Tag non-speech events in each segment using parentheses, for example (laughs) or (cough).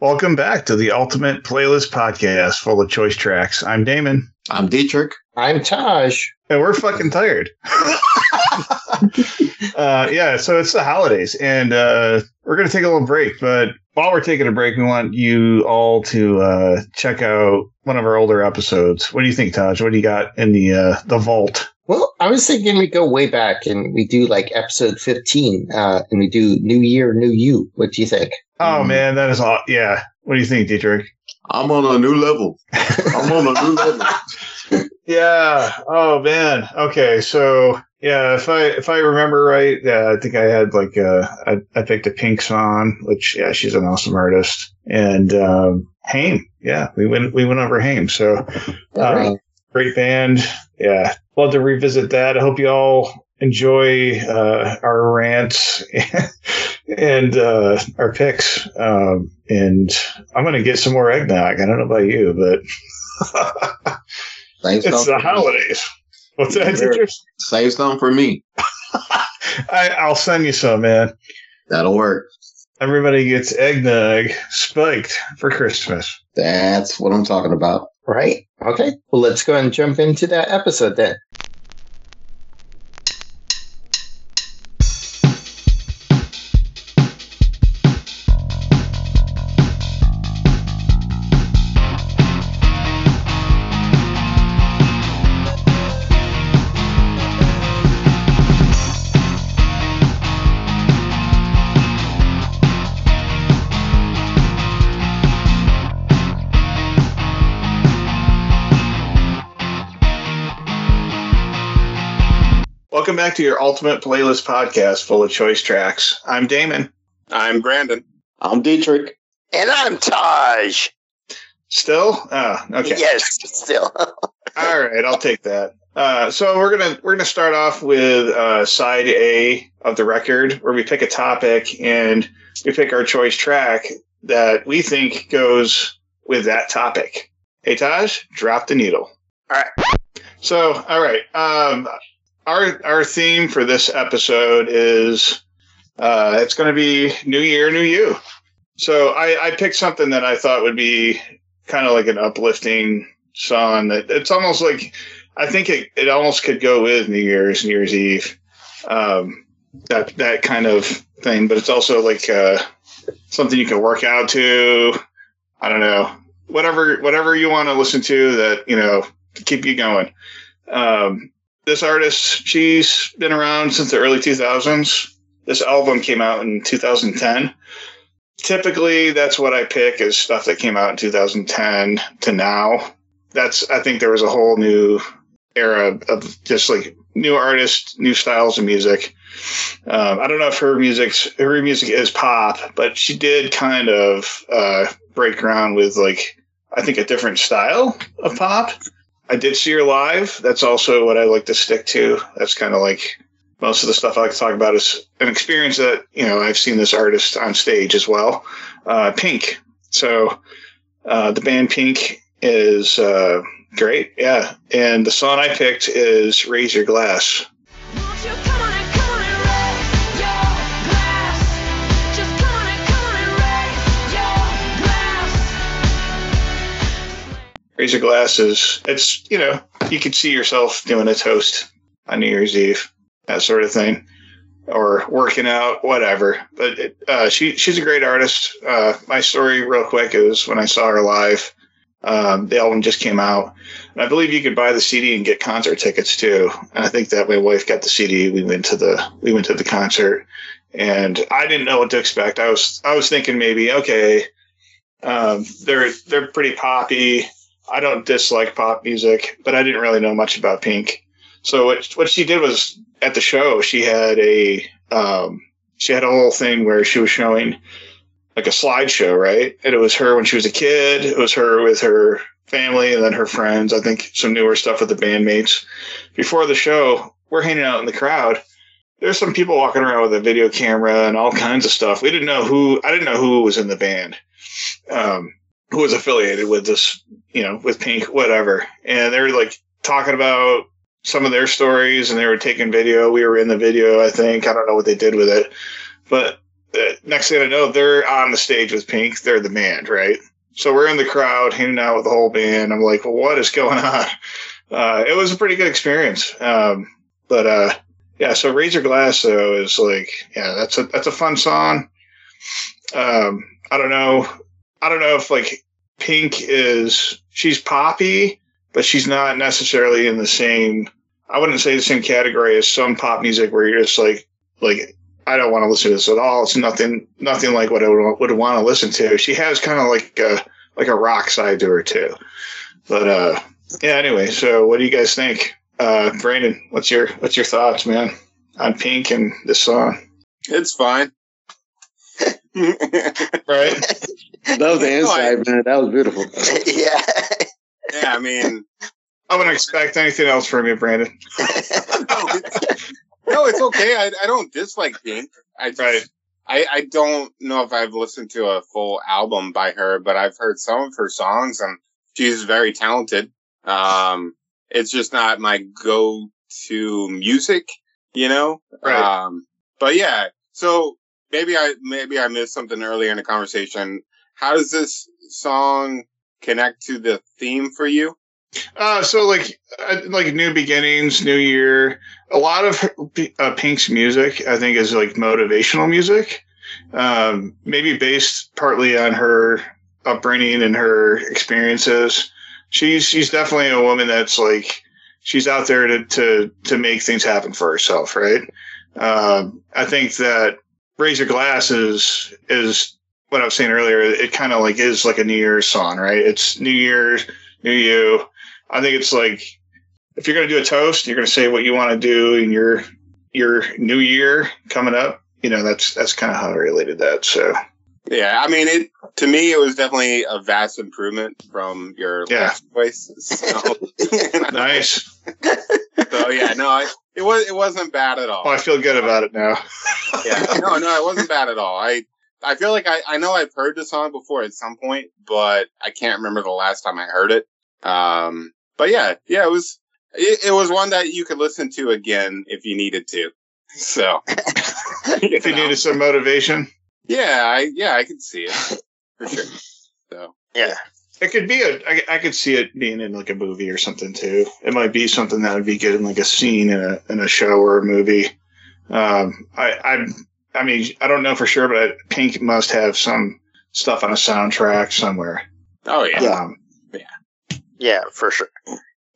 Welcome back to the Ultimate Playlist Podcast full of choice tracks. I'm Damon. I'm Dietrich. I'm Taj. And we're fucking tired. (laughs) uh, yeah, so it's the holidays, and uh, we're going to take a little break. But while we're taking a break, we want you all to uh, check out one of our older episodes. What do you think, Taj? What do you got in the uh, the vault? Well, I was thinking we go way back and we do like episode 15 uh, and we do New Year, New You. What do you think? Oh, man, that is all. Yeah. What do you think, Dietrich? I'm on a new level. I'm on a new level. (laughs) (laughs) yeah. Oh, man. Okay. So, yeah, if I if I remember right, yeah, I think I had like uh, I, I picked a Pink song, which yeah, she's an awesome artist, and um, Haim, yeah, we went we went over Haim, so uh, great band, yeah, love to revisit that. I hope you all enjoy uh, our rants (laughs) and uh, our picks. Um, and I'm going to get some more eggnog. I don't know about you, but (laughs) it's the holidays. What's that? Sure. Save some for me. (laughs) I, I'll send you some, man. That'll work. Everybody gets eggnog spiked for Christmas. That's what I'm talking about. Right. Okay. Well, let's go and jump into that episode then. To your Ultimate Playlist podcast full of choice tracks. I'm Damon. I'm Brandon. I'm Dietrich. And I'm Taj. Still? Oh, okay. Yes, still. (laughs) All right, I'll take that. Uh, so we're gonna we're gonna start off with uh, side A of the record, where we pick a topic and we pick our choice track that we think goes with that topic. Hey Taj, drop the needle. All right. So, all right. Um, our our theme for this episode is uh, it's going to be New Year, New You. So I, I picked something that I thought would be kind of like an uplifting song. That it's almost like I think it, it almost could go with New Year's, New Year's Eve, um, that that kind of thing. But it's also like uh, something you can work out to. I don't know, whatever whatever you want to listen to that you know keep you going. Um, this artist, she's been around since the early 2000s. This album came out in 2010. Typically, that's what I pick is stuff that came out in 2010 to now. That's, I think there was a whole new era of just like new artists, new styles of music. Um, I don't know if her music's her music is pop, but she did kind of uh, break ground with like I think a different style of pop. I did see her live. That's also what I like to stick to. That's kind of like most of the stuff I like to talk about is an experience that, you know, I've seen this artist on stage as well. Uh, Pink. So uh, the band Pink is uh, great. Yeah. And the song I picked is Raise Your Glass. Raise your glasses. It's you know you could see yourself doing a toast on New Year's Eve, that sort of thing, or working out, whatever. But it, uh, she she's a great artist. Uh, my story, real quick, is when I saw her live. Um, the album just came out, and I believe you could buy the CD and get concert tickets too. And I think that my wife got the CD. We went to the we went to the concert, and I didn't know what to expect. I was I was thinking maybe okay, um, they're they're pretty poppy I don't dislike pop music, but I didn't really know much about Pink. So what what she did was at the show she had a um, she had a whole thing where she was showing like a slideshow, right? And it was her when she was a kid. It was her with her family and then her friends. I think some newer stuff with the bandmates. Before the show, we're hanging out in the crowd. There's some people walking around with a video camera and all kinds of stuff. We didn't know who. I didn't know who was in the band. Um, who was affiliated with this, you know, with Pink, whatever. And they were like talking about some of their stories and they were taking video. We were in the video, I think. I don't know what they did with it. But uh, next thing I know, they're on the stage with Pink. They're the band, right? So we're in the crowd, hanging out with the whole band. I'm like, well, what is going on? Uh, it was a pretty good experience. Um, but uh, yeah, so Raise Your Glass though is like, yeah, that's a that's a fun song. Um, I don't know, I don't know if like Pink is she's poppy, but she's not necessarily in the same. I wouldn't say the same category as some pop music where you're just like like I don't want to listen to this at all. It's nothing nothing like what I would, would want to listen to. She has kind of like a like a rock side to her too. But uh, yeah. Anyway, so what do you guys think? Uh, Brandon, what's your what's your thoughts, man, on Pink and this song? It's fine. Right? That was the insight, man. That was beautiful. yeah. yeah, I mean, I wouldn't expect anything else from you, Brandon. (laughs) no, it's, no, it's okay. I, I don't dislike Pink. I just, Right. I, I don't know if I've listened to a full album by her, but I've heard some of her songs and she's very talented. Um, it's just not my go-to music, you know? Right. Um, but yeah, so maybe I, maybe I missed something earlier in the conversation. How does this song connect to the theme for you? Uh, so like uh, like new beginnings, new year. A lot of uh, Pink's music, I think, is like motivational music. Um, maybe based partly on her upbringing and her experiences. She's she's definitely a woman that's like she's out there to to to make things happen for herself, right? Um, I think that Raise Your Glass is is what I was saying earlier. It kind of like is like a New Year's song, right? It's New Year's, New You. I think it's like if you're going to do a toast, you're going to say what you want to do in your your new year coming up. You know, that's that's kind of how I related that. So Yeah, I mean, it to me, it was definitely a vast improvement from your Yeah. last voice. So, (laughs) nice. so yeah, no, I, it was it wasn't bad at all. Oh, I feel good about it now. yeah, no, no, it wasn't bad at all. I I feel like I I know I've heard the song before at some point, but I can't remember the last time I heard it. Um, but yeah, yeah, it was it, it was one that you could listen to again if you needed to. So (laughs) if you know. needed some motivation, yeah, I yeah, I can see it for sure. (laughs) So Yeah. it could be a. I, I could see it being in like a movie or something too. It might be something that would be good in like a scene in a in a show or a movie. Um, I I I mean I don't know for sure, but I, Pink must have some stuff on a soundtrack somewhere. oh yeah, Yeah. Um, Yeah, for sure.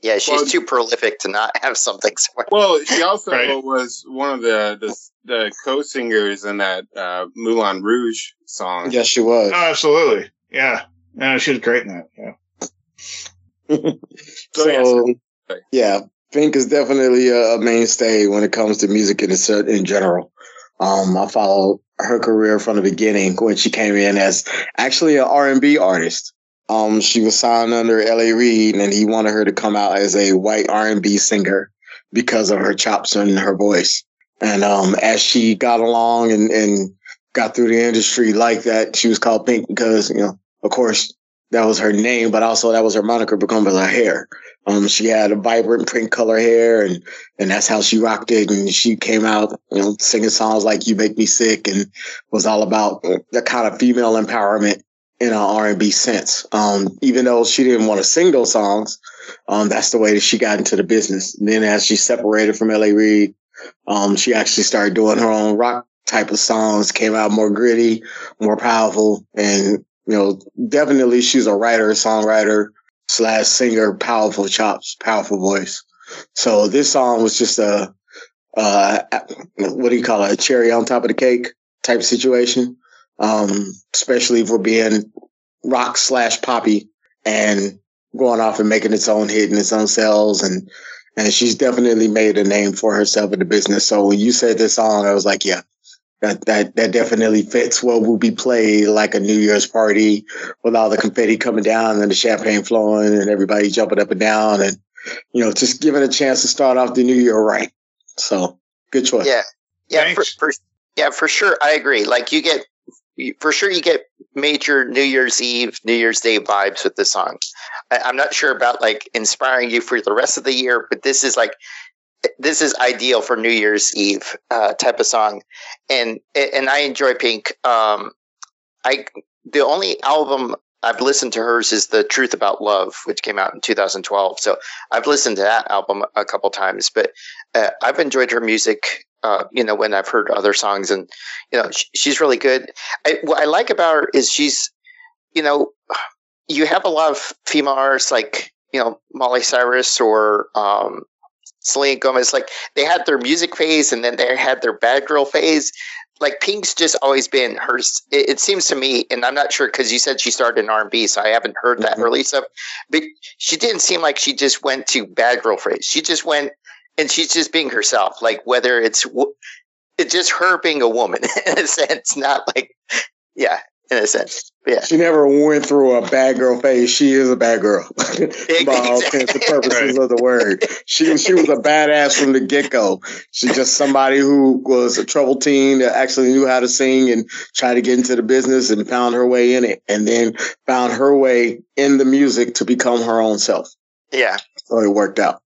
Yeah, she's Well- too prolific to not (laughs) have something somewhere. Well, she also Right. was one of the the, the co-singers in that uh, Moulin Rouge song. Yes, she was. oh, absolutely, yeah. No, she was great in that. Yeah. (laughs) So, So, yeah, Pink is definitely a, a mainstay when it comes to music in, in general. Um, I follow her career from the beginning when she came in as actually an R&B artist. Um, she was signed under L.A. Reid, and he wanted her to come out as a white R&B singer because of her chops and her voice. And um, as she got along and, and got through the industry like that, she was called Pink because, you know, of course, that was her name, but also that was her moniker because of her hair. Um, she had a vibrant pink color hair and, and that's how she rocked it. And she came out, you know, singing songs like You Make Me Sick and was all about the kind of female empowerment in an R&B sense. Um, even though she didn't want to sing those songs, um, that's the way that she got into the business. And then as she separated from L.A. Reid, um, she actually started doing her own rock type of songs, came out more gritty, more powerful. And, you know, definitely she's a writer, songwriter, slash singer, powerful chops, powerful voice. So this song was just a, uh, what do you call it? A cherry on top of the cake type situation. Um, especially for being rock slash poppy and going off and making its own hit in its own sales. And, and she's definitely made a name for herself in the business. So when you said this song, I was like, yeah, that, that, that definitely fits what will be played like a New Year's party with all the confetti coming down and the champagne flowing and everybody jumping up and down and, you know, just giving a chance to start off the new year right. So good choice. Yeah, yeah, for, for yeah, for sure. I agree. Like you get, you- for sure, you get major New Year's Eve, New Year's Day vibes with the song. I, I'm not sure about like inspiring you for the rest of the year, but this is like this is ideal for New Year's Eve uh, type of song, and and I enjoy Pink. Um, I the only album I've listened to hers is the Truth About Love, which came out in 2012. So I've listened to that album a couple times, but uh, I've enjoyed her music. Uh, you know, when I've heard other songs, and you know, sh- she's really good. I, what I like about her is she's, you know, you have a lot of female artists like you know Miley Cyrus or um, Selena Gomez. Like they had their music phase, and then they had their bad girl phase. Like Pink's just always been hers. It, it seems to me, and I'm not sure because you said she started in R&B, so I haven't heard that Mhm. early stuff. But she didn't seem like she just went to bad girl phase. She just went, and she's just being herself. Like whether it's it's just her being a woman (laughs) in a sense, not like yeah, in a sense. Yeah. She never went through a bad girl phase. She is a bad girl (laughs) by all intents and purposes of the (laughs) word. She she was a badass from the get go. She's just somebody who was a troubled teen that actually knew how to sing and tried to get into the business and found her way in it, and then found her way in the music to become her own self. Yeah. So it worked out.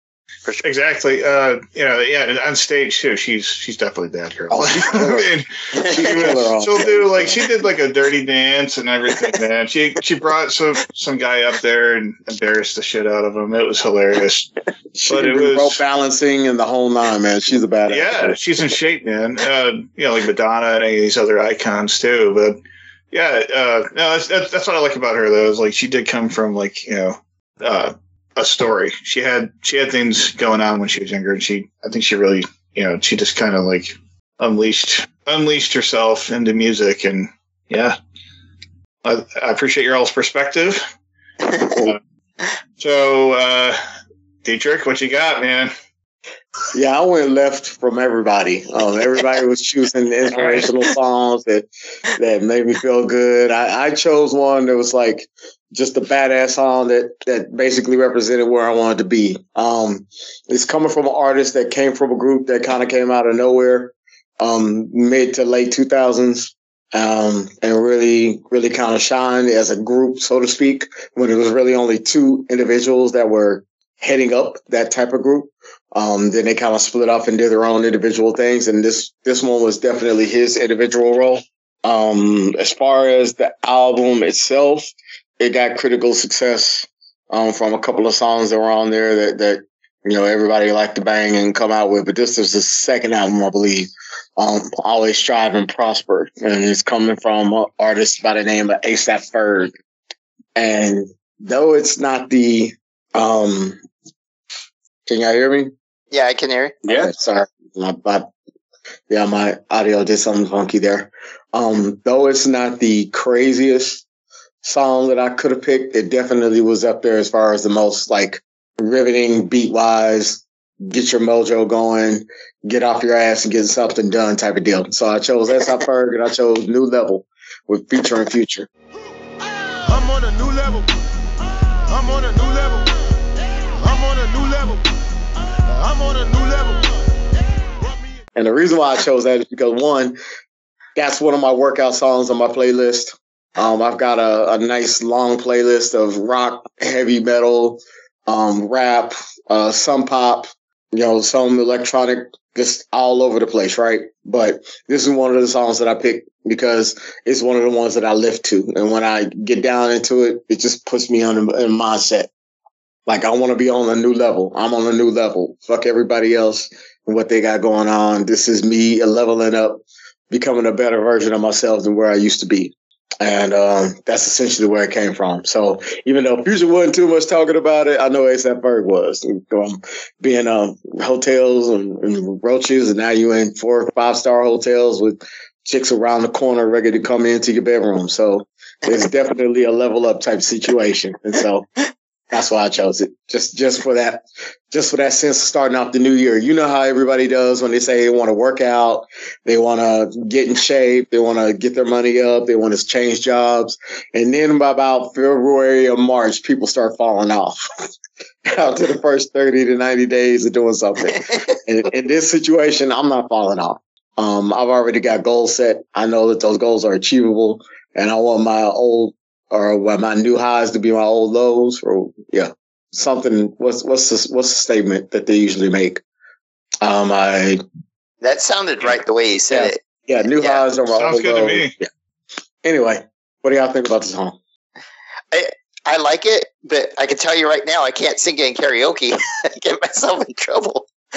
Exactly. Uh, you know, yeah, and on stage too. She's she's definitely bad girl. Oh, (laughs) I mean, she was, she'll do like she did like a dirty dance and everything, man. She she brought some some guy up there and embarrassed the shit out of him. It was hilarious. (laughs) She But it was- rope balancing and the whole nine, man. She's a badass. Yeah, she's in shape, man. Uh, you know, like Madonna and any of these other icons too. But yeah, uh, no, that's, that's that's what I like about her though. Is like she did come from like you know uh, a story. She had she had things going on when she was younger, and she I think she really you know she just kind of like unleashed unleashed herself into music, and yeah, I, I appreciate your all's perspective. (laughs) So, uh, Dietrich, what you got, man? Yeah, I went left from everybody. Um, everybody was choosing (laughs) inspirational songs that that made me feel good. I, I chose one that was like just a badass song that that basically represented where I wanted to be. Um, it's coming from an artist that came from a group that kind of came out of nowhere, um, mid to late two thousands. Um, and really, really kind of shined as a group, so to speak, when it was really only two individuals that were heading up that type of group. Um, then they kind of split off and did their own individual things. And this, this one was definitely his individual role. Um, as far as the album itself, it got critical success, um, from a couple of songs that were on there that, that, you know, everybody liked to bang and come out with. But this is the second album, I believe. Um, always strive and prosper. And it's coming from an artist by the name of ASAP Ferg. And though it's not the, um, can y'all hear me? yeah, I can hear. it. Yeah. Okay, sorry. My, my, yeah, my audio did something funky there. Um, though it's not the craziest song that I could have picked, it definitely was up there as far as the most like riveting beat wise, get your mojo going, get off your ass and get something done type of deal. So I chose S.I. (laughs) Ferg and I chose New Level with Future and Future. I'm on a new level. I'm on a new level. I'm on a new level. I'm on a new level. And the reason why I chose that is because one, that's one of my workout songs on my playlist. Um, I've got a, a nice long playlist of rock, heavy metal, um, rap, uh, some pop, you know, some electronic, just all over the place, right? But this is one of the songs that I picked because it's one of the ones that I lift to. And when I get down into it, it just puts me on a, in a mindset. Like I want to be on a new level. I'm on a new level. Fuck everybody else and what they got going on. This is me leveling up, becoming a better version of myself than where I used to be. And um, that's essentially where it came from. So even though Future wasn't too much talking about it, I know ASAP Ferg was. Um, being um, hotels and, and roaches, and now you in four or five star hotels with chicks around the corner ready to come into your bedroom. So it's definitely a level up type situation. And so that's why I chose it. Just just for that just for that sense of starting off the new year. You know how everybody does when they say they want to work out, they want to get in shape, they want to get their money up, they want to change jobs. And then by about February or March, people start falling off (laughs) after the first 30 to 90 days of doing something. (laughs) in, in this situation, I'm not falling off. Um, I've already got goals set. I know that those goals are achievable and I want my old or what my new highs to be my old lows or yeah something what's what's the, what's the statement that they usually make Um, I That sounded right the way he said Yeah. it. yeah, new Yeah. highs are my Sounds good to me. Yeah. Anyway, what do y'all think about this song? I like it, but I can tell you right now, I can't sing it in karaoke. (laughs) I get myself in trouble. (laughs) (laughs)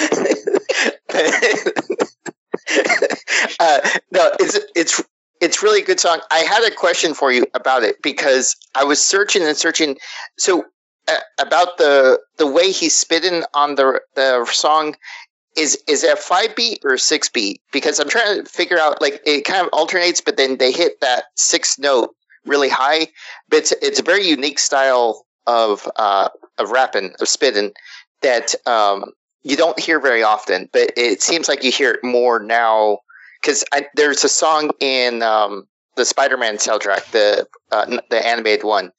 uh, no, it's it's it's really a good song. I had a question for you about it because I was searching and searching. So uh, about the the way he's spitting on the the song. Is is that five beat or six beat? Because I'm trying to figure out like it kind of alternates, but then they hit that sixth note really high. But it's it's a very unique style of uh, of rapping of spitting that um, you don't hear very often. But it seems like you hear it more now because there's a song in um, the Spider-Man soundtrack, the uh, the animated one,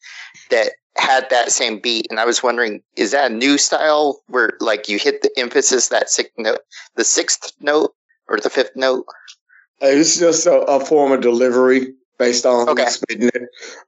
that had that same beat, and I was wondering, is that a new style where like you hit the emphasis that sixth note, the sixth note or the fifth note? It's just a, a form of delivery based on Okay. spitting it.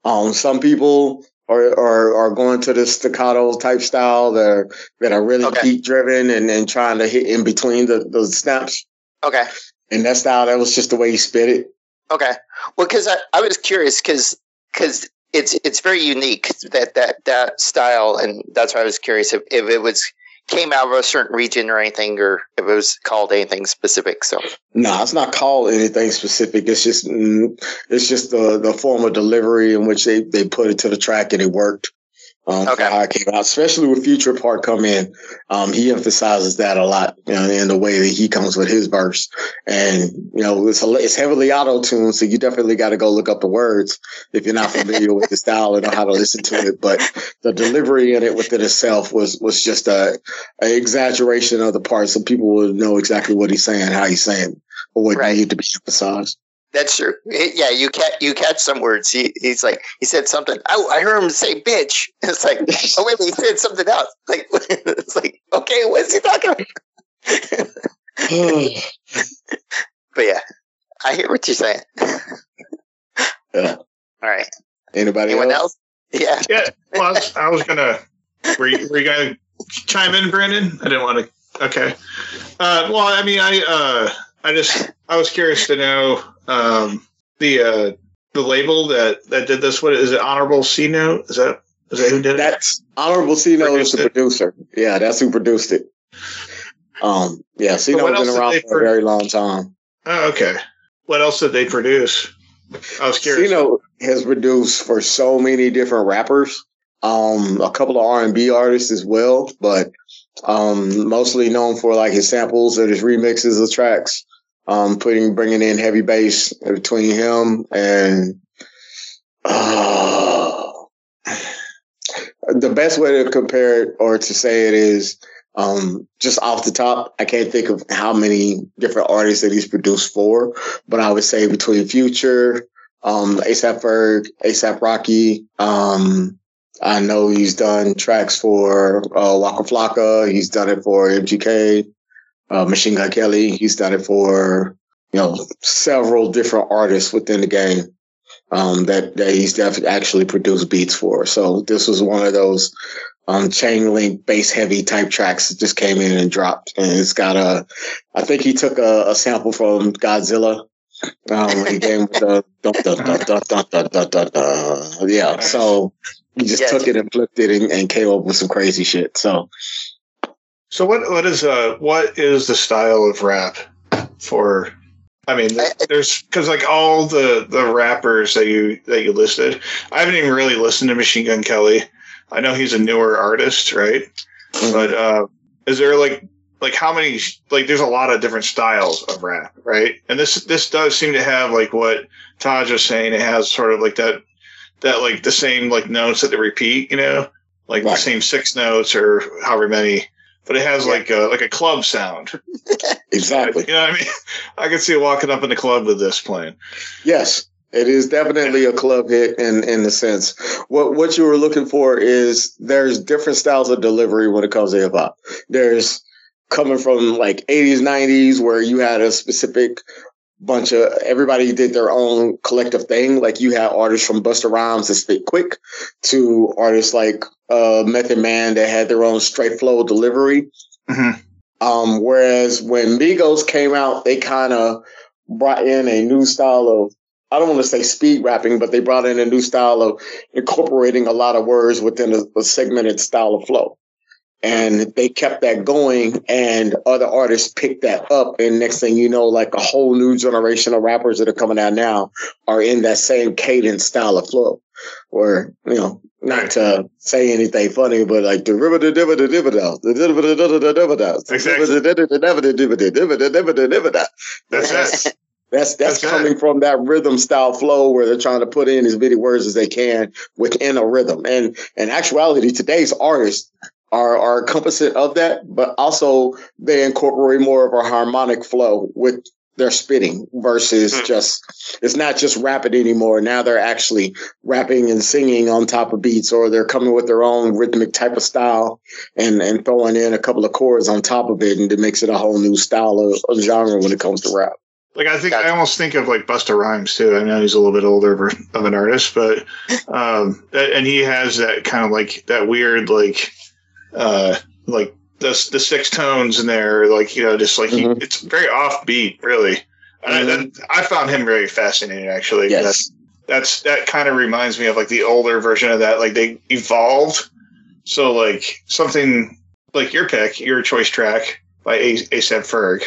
Um, some people are, are are going to the staccato type style that are, that are really Okay. beat driven and, and trying to hit in between the, the snaps. Okay, And that's style, that was just the way he spit it. Okay. Well, because I, I was curious because because it's it's very unique that that that style, and that's why I was curious if, if it was came out of a certain region or anything, or if it was called anything specific. So No, it's not called anything specific. It's just mm, it's just the the form of delivery in which they, they put it to the track and it worked. Um, Okay. how it came out, especially with Future Part come in, um, he emphasizes that a lot you know, in the way that he comes with his verse. And you know, it's a, it's heavily auto tuned, so you definitely got to go look up the words if you're not familiar with the (laughs) style and know how to listen to it. But the delivery in it within itself was was just a, a exaggeration of the parts, so people would know exactly what he's saying, how he's saying, or what Right. needed to be emphasized. That's true. Yeah, you catch you catch some words. He he's like he said something. Oh, I heard him say bitch. (laughs) It's like oh wait, he said something else. Like (laughs) it's like okay, what's he talking about? (laughs) But yeah, I hear what you're saying. Yeah. All right. Anybody Anyone else? else? Yeah. Yeah, well, I was, I was gonna. Were you, were you gonna chime in, Brandon? I didn't want to. Okay. Uh, well, I mean, I uh, I just I was curious to know um, the uh, the label that that did this. What is it? Honorable C note? Is that is that who did it? That's Honorable C Note is the it. producer. Yeah, that's who produced it. Um, yeah, Cino's else been around for a very long time. Oh, okay. What else did they produce? I was curious. Cino has produced for so many different rappers, um, a couple of R and B artists as well, but um, mostly known for like his samples and his remixes of tracks. Um, putting bringing in heavy bass between him and uh, the best way to compare it or to say it is um, just off the top, I can't think of how many different artists that he's produced for, but I would say between Future, um, ASAP Ferg, ASAP Rocky, um, I know he's done tracks for uh, Waka Flocka. He's done it for MGK, uh, Machine Gun Kelly. He's done it for you know several different artists within the game um, that that he's definitely actually produced beats for. So this was one of those um, chain link bass heavy type tracks that just came in and dropped, and it's got a. I think he took a, a sample from Godzilla. Um, when he came with the (laughs) dun, dun, dun, dun, dun, dun, dun, dun, dun. yeah, so he just Yeah. took it and flipped it and, and came up with some crazy shit. So So what what is uh what is the style of rap for? I mean, there's because like all the the rappers that you that you listed, I haven't even really listened to Machine Gun Kelly. I know he's a newer artist, right? But uh, is there like like how many like there's a lot of different styles of rap, right? And this this does seem to have like what Taj was saying. It has sort of like that that like the same like notes that they repeat, you know, like the same six notes or however many. But it has Yeah. like a like a club sound. (laughs) exactly, You know what I mean? (laughs) I could see it walking up in the club with this playing. yes, it is definitely a club hit in in the sense. What what you were looking for is there's different styles of delivery when it comes to hip hop. There's coming from like 80s, 90s where you had a specific bunch of everybody did their own collective thing. Like you had artists from Busta Rhymes that spit quick to artists like uh, Method Man that had their own straight flow delivery. Mhm. Um, whereas when Migos came out, they kind of brought in a new style of I don't want to say speed rapping, but they brought in a new style of incorporating a lot of words within a, a segmented style of flow. And they kept that going, and other artists picked that up. And next thing you know, like a whole new generation of rappers that are coming out now are in that same cadence style of flow. where, you know, not to say anything funny, but like the diva the diva the That's. That's that's, That's coming from that rhythm style flow where they're trying to put in as many words as they can within a rhythm. And in actuality, today's artists are are cognizant of that, but also they incorporate more of a harmonic flow with their spitting versus Mm. just it's not just rapping anymore. Now they're actually rapping and singing on top of beats, or they're coming with their own rhythmic type of style and and throwing in a couple of chords on top of it, and it makes it a whole new style of, of genre when it comes to rap. Like I think I almost think of like Busta Rhymes too. I know he's a little bit older of an artist, but um, and he has that kind of like that weird like uh like the the six tones in there, like you know, just like he, Mhm. it's very offbeat, really. And I, that, I found him very fascinating, actually. Yes. that's that kind of reminds me of like the older version of that. Like they evolved, so like something like your pick, your choice track by A- ASAP Ferg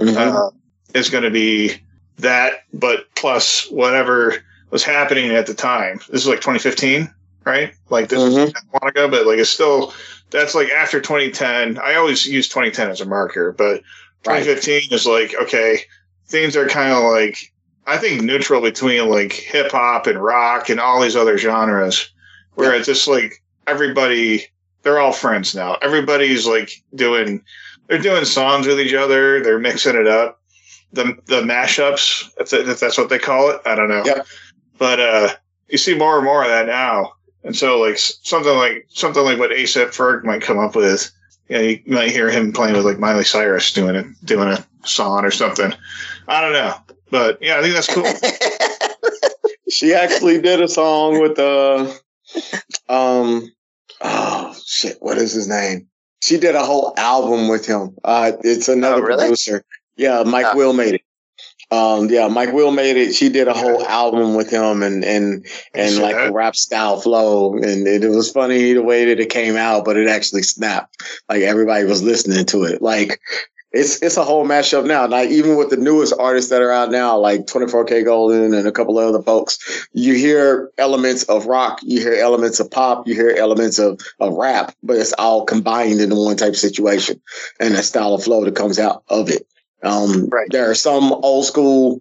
Mhm. uh, is going to be that, but plus whatever was happening at the time. This is like 2015, right? Like this is Mhm. a while ago, but like it's still that's like after 2010. I always use 2010 as a marker, but Right. 2015 is like okay, things are kind of like I think neutral between like hip hop and rock and all these other genres, where it's just like everybody they're all friends now. Everybody's like doing they're doing songs with each other. They're mixing it up. The the mashups, if, that- if that's what they call it, I don't know. Yep. But uh, you see more and more of that now, and so like something like something like what ASAP Ferg might come up with. You, know, you might hear him playing with like Miley Cyrus doing it, doing a song or something. I don't know, but yeah, I think that's cool. (laughs) She actually did a song with uh um oh shit, what is his name? She did a whole album with him. Uh it's another Oh, really? producer. Yeah, Mike Oh. Will made it. Um yeah, Mike Will made it. She did a whole album with him and and and like a rap style flow. And it, it was funny the way that it came out, but it actually snapped. Like everybody was listening to it. Like it's it's a whole mashup now. Like even with the newest artists that are out now, like 24kGoldn and a couple of other folks, you hear elements of rock, you hear elements of pop, you hear elements of, of rap, but it's all combined into one type of situation and that style of flow that comes out of it. Um, Right. There are some old school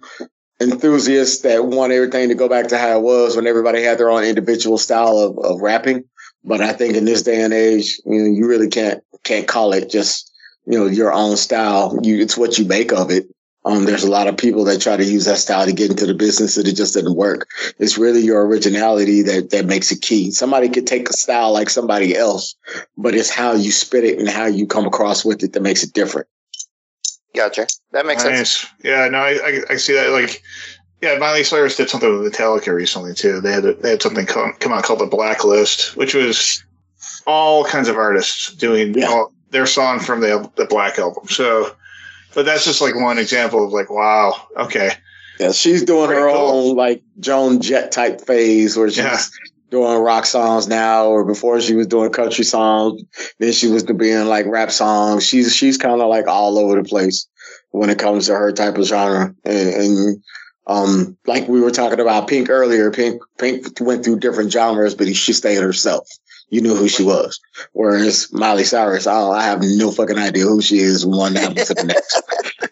enthusiasts that want everything to go back to how it was when everybody had their own individual style of, of rapping. But I think in this day and age, you know, you really can't can't call it just you know your own style. You it's what you make of it. Um, there's a lot of people that try to use that style to get into the business, and it just doesn't work. It's really your originality that that makes it key. Somebody could take a style like somebody else, but it's how you spit it and how you come across with it that makes it different. Gotcha. That makes sense. Yeah, no, I, I I see that. Like, yeah, Miley Cyrus did something with Metallica recently too. They had a, they had something come, come out called the Blacklist, which was all kinds of artists doing Yeah. all, their song from the the Black album. So, but that's just like one example of like, wow, okay, Yeah, she's doing her cool. own like Joan Jett type phase where she's Yeah. Doing rock songs now, or before she was doing country songs, then she was doing like rap songs. She's she's kind of like all over the place when it comes to her type of genre. And, and um, like we were talking about Pink earlier, Pink Pink went through different genres, but she stayed herself. You knew who she was. Whereas Miley Cyrus, I, I have no fucking idea who she is one album to the next.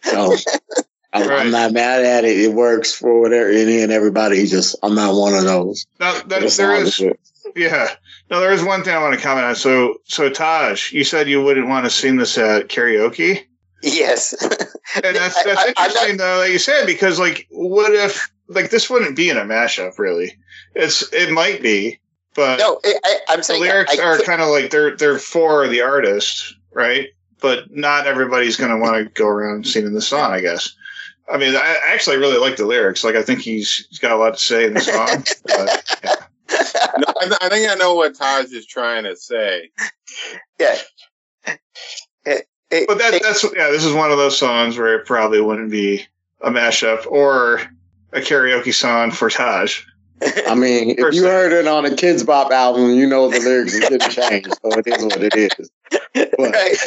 So I'm, Right. I'm not mad at it. It works for whatever any and everybody. Just I'm not one of those. now that, But it's there all is good. yeah. No, there is one thing I want to comment on. So, so Taj, you said you wouldn't want to sing this at karaoke. Yes. And that's (laughs) that's I- I'm not- interesting though that you said because like what if like this wouldn't be in a mashup really? It's it might be, but no, I, I, I'm the saying lyrics I are kind of like they're they're for the artist, right? But not everybody's going to want to go around singing the song. I guess. I mean, I actually really like the lyrics. Like I think he's, he's got a lot to say in the song. (laughs) but, yeah. No, I, th- I think I know what Taj is trying to say. yeah. It- But that, it- that's yeah. This is one of those songs where it probably wouldn't be a mashup or a karaoke song for Taj. I mean, if you heard it on a Kidz Bop album, you know the lyrics is getting changed, so it is what it is. But right.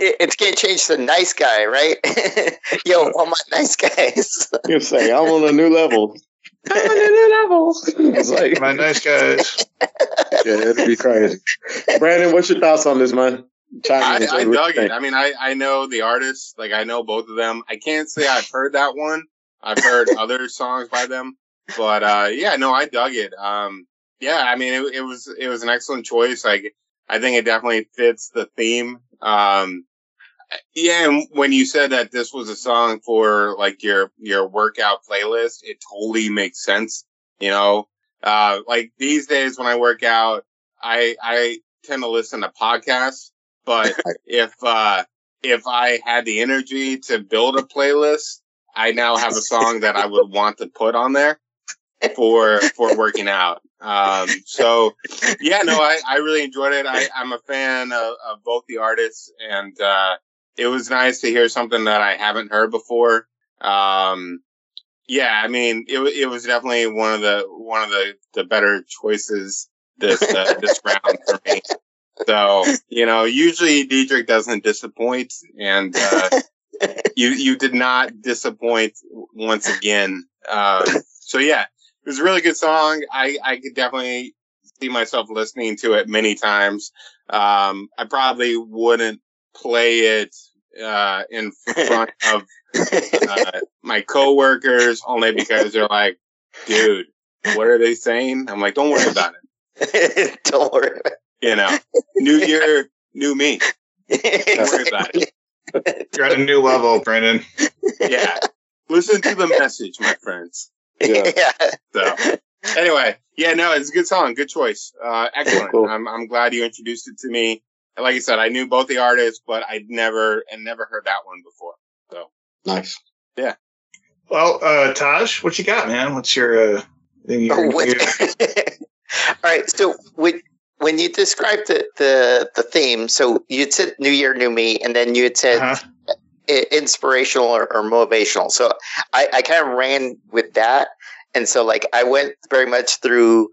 It- it's gonna change to nice guy, right? (laughs) Yo, all my nice guys. you say, I'm on a new level. I'm on a new level. It's like, My nice guys. yeah, it'd be crazy. Brandon, what's your thoughts on this, man? Chime I, in I what you dug it. I mean, I, I know the artists, like I know both of them. I can't say I've heard that one. I've heard (laughs) other songs by them, but uh, yeah, no, I dug it. Um, yeah, I mean, it, it was it was an excellent choice. Like, I think it definitely fits the theme. Um, yeah, and when you said that this was a song for like your your workout playlist, it totally makes sense. You know, uh, like these days when I work out, I I tend to listen to podcasts. But (laughs) if uh, if I had the energy to build a playlist, I now have a song that I would want to put on there for for working out. Um, so yeah, no, I, I really enjoyed it. I, I'm a fan of, of both the artists, and uh, it was nice to hear something that I haven't heard before. Um, yeah, I mean, it it was definitely one of the one of the, the better choices this uh, (laughs) this round for me. So you know, usually Dietrich doesn't disappoint, and uh, (laughs) you you did not disappoint once again. Um, so yeah, it was a really good song. I I could definitely see myself listening to it many times. Um, I probably wouldn't play it uh, in front (laughs) of uh, my coworkers only because they're like, "Dude, what are they saying?" I'm like, "Don't worry (laughs) about it." Don't worry. You know, new (laughs) year, new me. Don't worry about it. You're at a new level, Brandon. Yeah, listen to the message, my friends. Yeah. (laughs) yeah. So anyway, yeah, no, it's a good song, good choice, uh, excellent. Cool. I'm I'm glad you introduced it to me. And like I said, I knew both the artists, but I'd never and never heard that one before. So Nice. Yeah. Well, uh, Taj, what you got, man? What's your uh, thing you- Oh, what- you- (laughs) All right. So when when you described the, the the theme, so you had said "New Year, New Me," and then you had said uh-huh. Inspirational or, or motivational. So I, I kind of ran with that, and so like I went very much through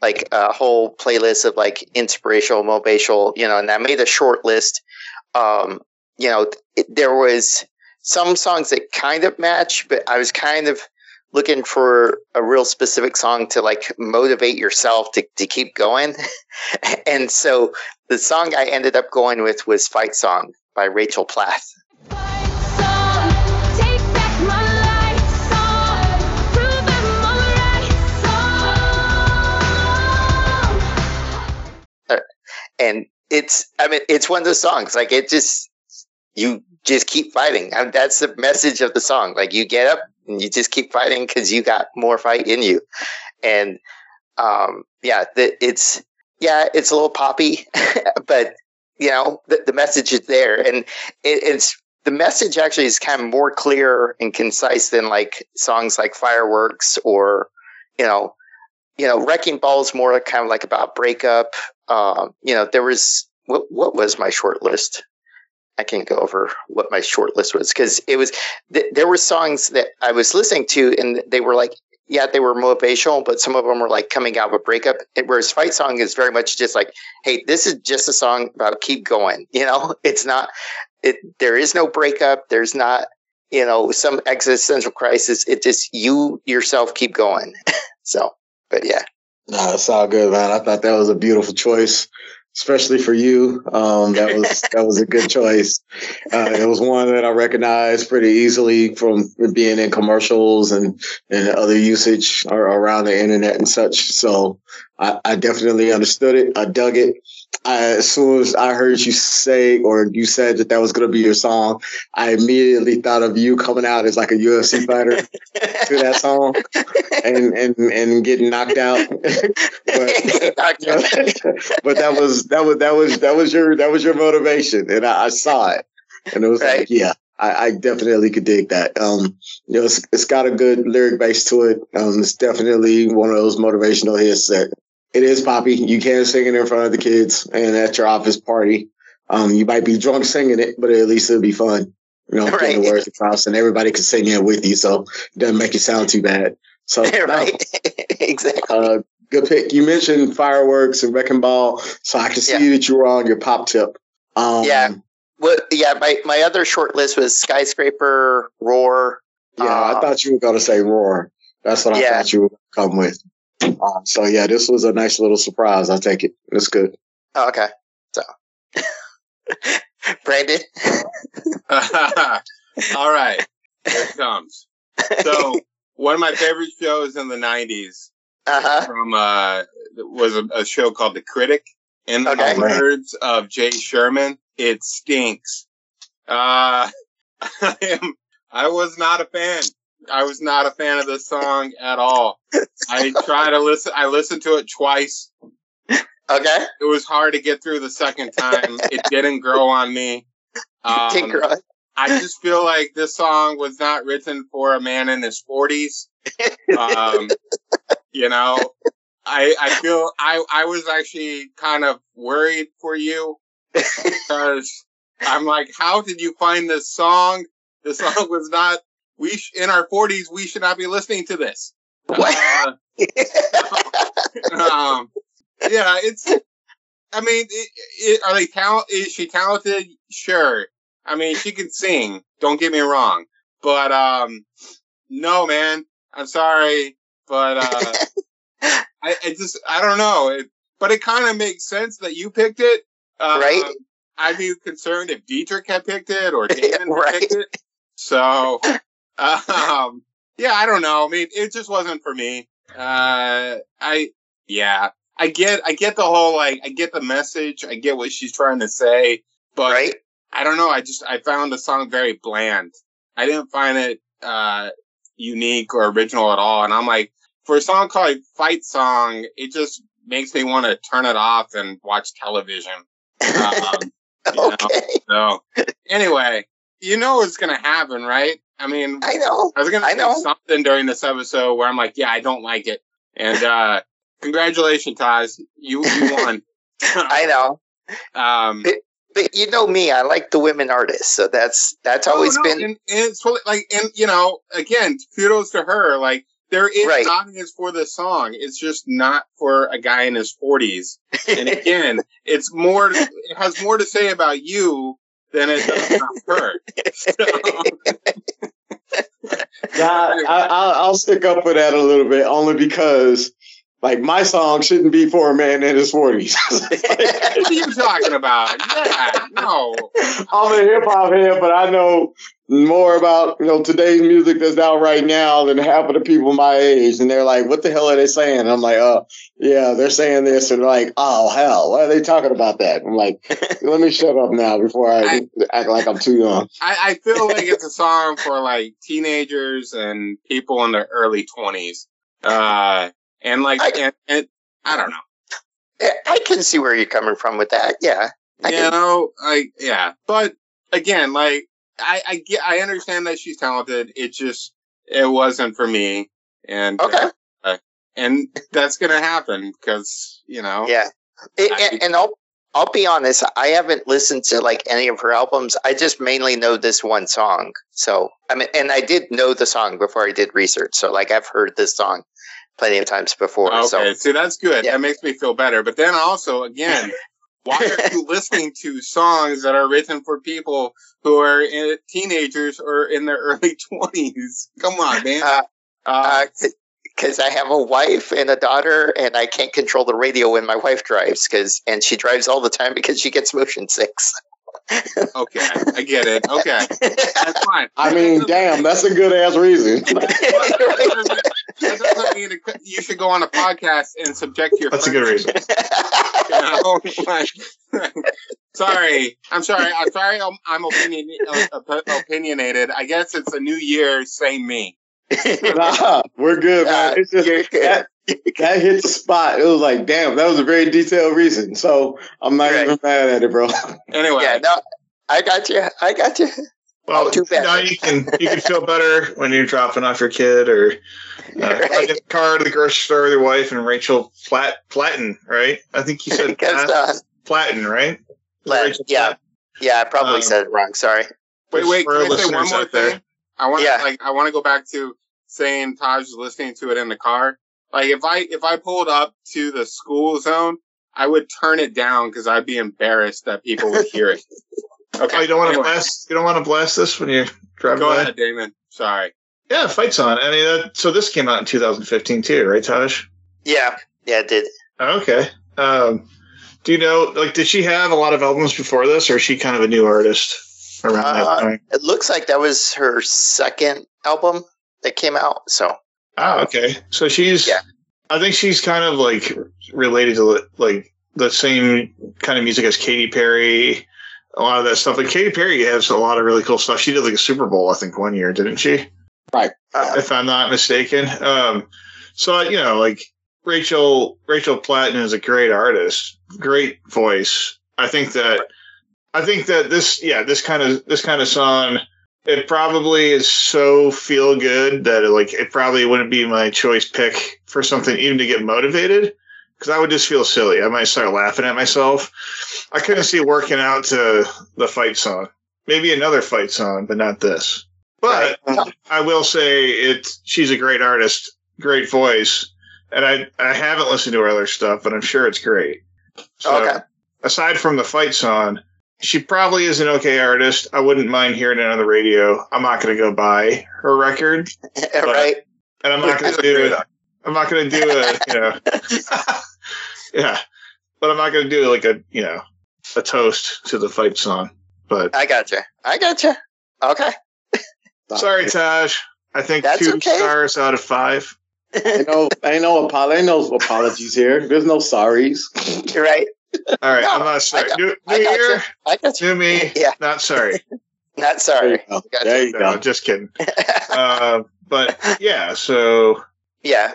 like a whole playlist of like inspirational, motivational, you know, and I made a short list. Um, you know, it, there was some songs that kind of match, but I was kind of looking for a real specific song to like motivate yourself to, to keep going. (laughs) and so the song I ended up going with was Fight Song by Rachel Plath. And it's i mean it's one of those songs like it just you just keep fighting. I mean, that's the message of the song. Like you get up and you just keep fighting because you got more fight in you. And um yeah the, it's yeah it's a little poppy (laughs) but you know the, the message is there. And it, it's the message actually is kind of more clear and concise than like songs like fireworks or you know you know wrecking ball is more kind of like about breakup um, you know, there was what what was my short list? I can't go over what my short list was because it was th- there were songs that I was listening to and they were like, yeah, they were motivational, but some of them were like coming out of a breakup. Whereas fight song is very much just like, hey, this is just a song about keep going. (laughs) You know, it's not. It there is no breakup. There's not you know some existential crisis. It just you yourself keep going. (laughs) so, but yeah. No, it's all good, man. I thought that was a beautiful choice, especially for you. Um, that was (laughs) that was a good choice. Uh, it was one that I recognized pretty easily from being in commercials and and other usage around the internet and such. So I, I definitely understood it. I dug it. I, as soon as I heard you say or you said that that was going to be your song, I immediately thought of you coming out as like a UFC fighter to that (laughs) song and and and getting knocked out. (laughs) but, (laughs) but that was that was that was that was your that was your motivation, and I, I saw it, and it was Right. like, yeah, I, I definitely could dig that. Um, you know, it's, it's got a good lyric base to it. Um, it's definitely one of those motivational hits that it is poppy. You can sing it in front of the kids and at your office party. Um, you might be drunk singing it, but at least it'll be fun. You know, (laughs) getting the Right. words across, and everybody can sing it with you, so it doesn't make you sound too bad. So, (laughs) right. (laughs) exactly. uh, good pick. You mentioned fireworks and wrecking ball, so I can see Yeah. that you were on your pop tip. Um, Yeah. Well, yeah, my, my other short list was skyscraper, roar. yeah. I Um, thought you were gonna say roar. That's what I Yeah. thought you would come with. Um, so yeah, this was a nice little surprise. I take it. It's good. Oh, okay. So, (laughs) Brandon. (laughs) All right, here it comes. So, one of my favorite shows in the '90s Uh huh. from uh was a, a show called The Critic. In the Okay. words of Jay Sherman, it stinks. Uh, (laughs) I am. I was not a fan. I was not a fan of this song at all. I tried to listen. I listened to it twice. Okay. It was hard to get through the second time. It didn't grow on me. Um, Tinker on. I just feel like this song was not written for a man in his forties. Um, you know, I I feel I I was actually kind of worried for you because I'm like, how did you find this song? The song was not. We sh- in our forties, we should not be listening to this. Uh, (laughs) um, yeah, it's. I mean, it, it, are they talent? Is she talented? Sure. I mean, she can sing. Don't get me wrong, but um, no, man. I'm sorry, but uh, (laughs) I, I just I don't know. It, but it kind of makes sense that you picked it, uh, Right. I'd be concerned if Dietrich had picked it or (laughs) Damon Right. picked it. So, um, yeah, I don't know. I mean, it just wasn't for me. Uh, I, yeah, I get, I get the whole, like, I get the message. I get what she's trying to say, but right. I don't know. I just, I found the song very bland. I didn't find it, uh, unique or original at all. And I'm like, for a song called Fight Song, it just makes me want to turn it off and watch television. (laughs) Um, you know, okay. so anyway, you know what's going to happen, right? I mean, I know. I was gonna I say know. something during this episode where I'm like, yeah, I don't like it. And uh (laughs) congratulations, Taz. You you (laughs) won. (laughs) I know. um But you know me, I like the women artists, so that's that's oh, always no, been and, and it's like and you know, again, kudos to her. Like there is Right. an audience for this song. It's just not for a guy in his forties. And again, it's more it has more to say about you than it does not (laughs) her. So, Nah, I, I'll, I'll stick up for that a little bit, only because like my song shouldn't be for a man in his forties. (laughs) what are you talking about? Yeah, no. I'm a hip hop head, but I know more about you know today's music that's out right now than half of the people my age, and they're like, "What the hell are they saying?" And I'm like, "Oh, yeah, they're saying this," and they're like, "Oh hell, why are they talking about that?" I'm like, (laughs) "Let me shut up now before I, act like I'm too young." I, I feel like it's a song for like teenagers and people in their early twenties. Uh, and like, I- and, and I don't know, I can see where you're coming from with that. Yeah. I you can- know, like, yeah, but again, like, I, I get, I understand that she's talented. It just, it wasn't for me. And, Okay. uh, and (laughs) that's going to happen because, you know, Yeah. It- I- and, and I'll I'll be honest, I haven't listened to like any of her albums. I just mainly know this one song. So I mean and I did know the song before I did research. So like I've heard this song plenty of times before. Okay, So see that's good. Yeah. That makes me feel better. But then also, again, (laughs) why are you (laughs) listening to songs that are written for people who are in, teenagers or in their (laughs) early twenties? Come on, man. Uh, Uh, because I have a wife and a daughter, and I can't control the radio when my wife drives. Because and she drives all the time because she gets motion sickness. Okay, I get it. Okay, that's fine. I mean, damn, that's a good ass reason. (laughs) that doesn't mean you should go on a podcast and subject your. That's a good reason. You know? Like, sorry, I'm sorry. I'm sorry. I'm, I'm opinion, uh, op- opinionated. I guess it's a new year. Same me. nah, we're good, man. Uh, It's just that, (laughs) that hit the spot. It was like, damn, that was a very detailed reason. So I'm not Right. even mad at it, bro. (laughs) Anyway, yeah, no, I got you. I got you. Well, Oh, too bad. now you can you can feel better when you're dropping off your kid or uh, (laughs) Right. like in the car to the grocery store with your wife and Rachel Flat Platten, right? I think you said Because uh, Platten, right? Platt, yeah. Platt. Yeah, I probably Um, said it wrong. Sorry. Wait, wait. Can I say one more out there. thing? I want to Yeah. like I want to go back to saying Taj was listening to it in the car. Like if I if I pulled up to the school zone, I would turn it down because I'd be embarrassed that people would hear it. (laughs) Okay. Oh, you don't want to anyway, blast. You don't want to blast this when you're driving Go by. ahead, Damon. Sorry. Yeah, fights on. I mean, that, so this came out in 2015 too, right, Taj? Yeah, yeah, it did. Okay. Um, do you know, like, did she have a lot of albums before this, or is she kind of a new artist around Uh, that time? It looks like that was her second album that came out. So Oh, okay. So she's, Yeah. I think she's kind of like related to like the same kind of music as Katy Perry, a lot of that stuff. Like Katy Perry has a lot of really cool stuff. She did like a Super Bowl, I think, one year, didn't she? uh, if I'm not mistaken. Um, so you know, like Rachel Rachel Platten is a great artist, great voice. I think that I think that this yeah this kind of this kind of song it probably is so feel good that it, like it probably wouldn't be my choice pick for something even to get motivated because I would just feel silly. I might start laughing at myself. I couldn't see working out to the fight song. Maybe another fight song, but not this. But. I will say it. she's a great artist, great voice, and I I haven't listened to her other stuff, but I'm sure it's great. So Okay. aside from the fight song, she probably is an okay artist. I wouldn't mind hearing it on the radio. I'm not going to go buy her record, (laughs) right. and I'm not going to do it. I'm not going to do a you know, (laughs) yeah, but I'm not going to do like a you know a toast to the fight song. But I gotcha. I gotcha. Okay. (laughs) sorry, Taj. I think That's two okay. stars out of five. Ain't no, ain't no, apo- ain't no apologies here. There's no sorries. You're right. All right, No, I'm not sorry. I got- New, new gotcha. year, I gotcha. new me. Yeah. Not sorry. (laughs) Not There sorry. you go. Gotcha. There you No, go. just kidding. (laughs) Uh, but yeah, so yeah.